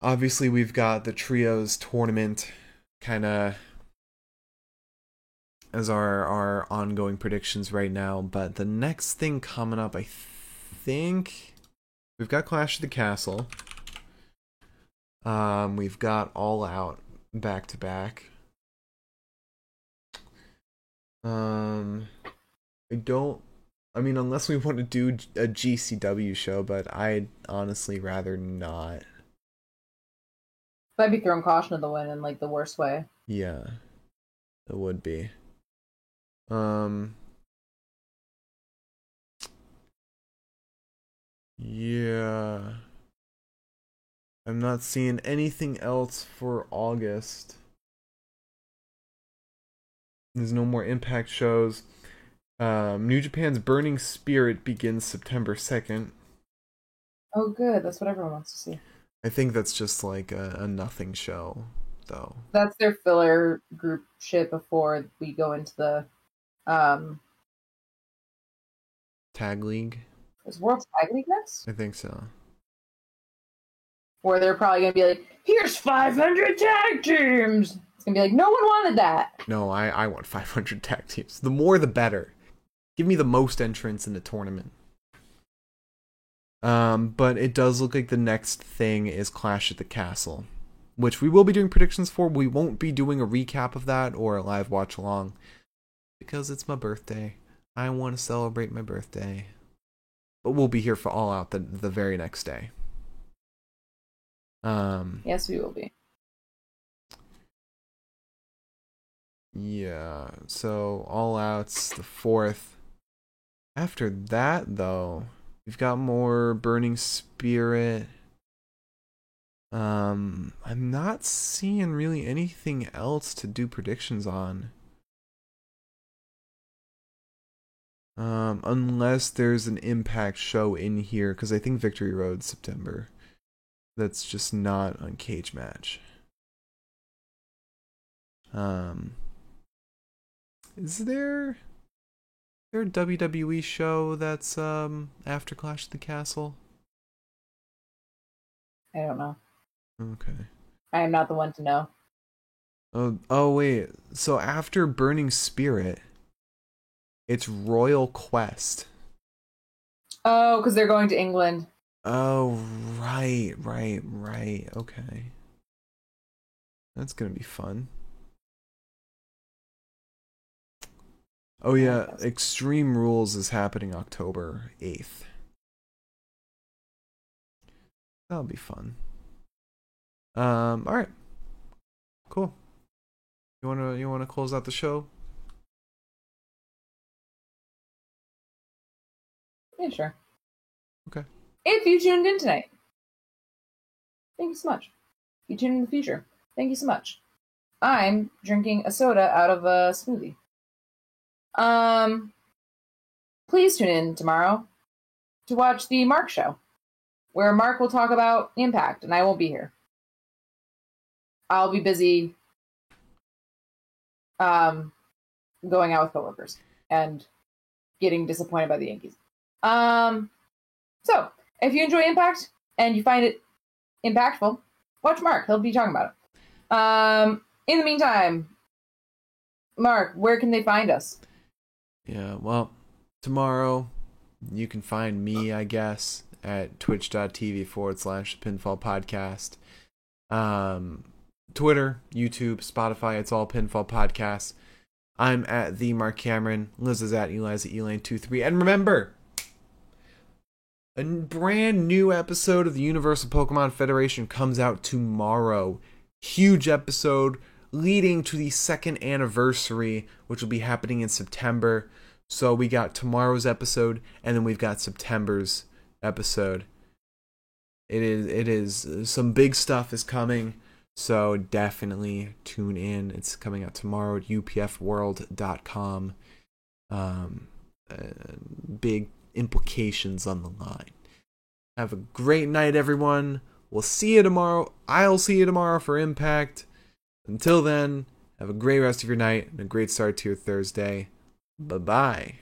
Obviously, we've got the trios tournament kind of as our our ongoing predictions right now, but the next thing coming up, I think we've got Clash of the Castle. Um, we've got All Out back to back. Um, I don't. I mean, unless we want to do a GCW show, but I'd honestly rather not. I'd be throwing caution to the wind in like the worst way. Yeah. It would be. Um. Yeah. I'm not seeing anything else for August. There's no more Impact shows. Um, New Japan's Burning Spirit begins September 2nd. Oh, good. That's what everyone wants to see. I think that's just like a, a nothing show, though. That's their filler group shit before we go into the um Tag League? is World Tag League next? I think so. Where they're probably gonna be like, here's five hundred tag teams. It's gonna be like, no one wanted that. No, I, I want 500 tag teams. The more the better. Give me the most entrants in the tournament. Um, but it does look like the next thing is Clash at the Castle, which we will be doing predictions for. We won't be doing a recap of that or a live watch along because it's my birthday. I want to celebrate my birthday. But we'll be here for All Out the, the very next day. Um, Yes, we will be. Yeah, so all out's the fourth. After that, though, we've got more Burning Spirit. Um, I'm not seeing really anything else to do predictions on. Um, unless there's an impact show in here, because I think Victory Road September. That's just not on Cage Match. Um, is there there a WWE show that's um after Clash of the Castle? I don't know. Okay. I am not the one to know. Oh oh wait. So after Burning Spirit, it's Royal Quest. Oh, because they're going to England. Oh right, right, right. Okay. That's gonna be fun. Oh yeah, Extreme Rules is happening October 8th. That'll be fun. Um all right. Cool. You want to you want to close out the show? Yeah, sure. Okay. If you tuned in tonight, thank you so much. If you tune in the future, thank you so much. I'm drinking a soda out of a smoothie. Um, please tune in tomorrow to watch the Mark show, where Mark will talk about Impact, and I won't be here. I'll be busy um, going out with coworkers and getting disappointed by the Yankees. Um, so if you enjoy Impact and you find it impactful, watch Mark. He'll be talking about it. Um, in the meantime, Mark, where can they find us? Yeah, well, tomorrow you can find me, I guess, at twitch.tv forward slash pinfall podcast. Um, Twitter, YouTube, Spotify, it's all pinfall podcasts. I'm at the Mark Cameron. Liz is at Eliza Elaine23. And remember, a brand new episode of the Universal Pokemon Federation comes out tomorrow. Huge episode leading to the second anniversary, which will be happening in September. So we got tomorrow's episode, and then we've got September's episode. It is it is some big stuff is coming, so definitely tune in. It's coming out tomorrow at upfworld.com. Um, uh, big implications on the line. Have a great night, everyone. We'll see you tomorrow. I'll see you tomorrow for Impact. Until then, have a great rest of your night and a great start to your Thursday. Bye bye.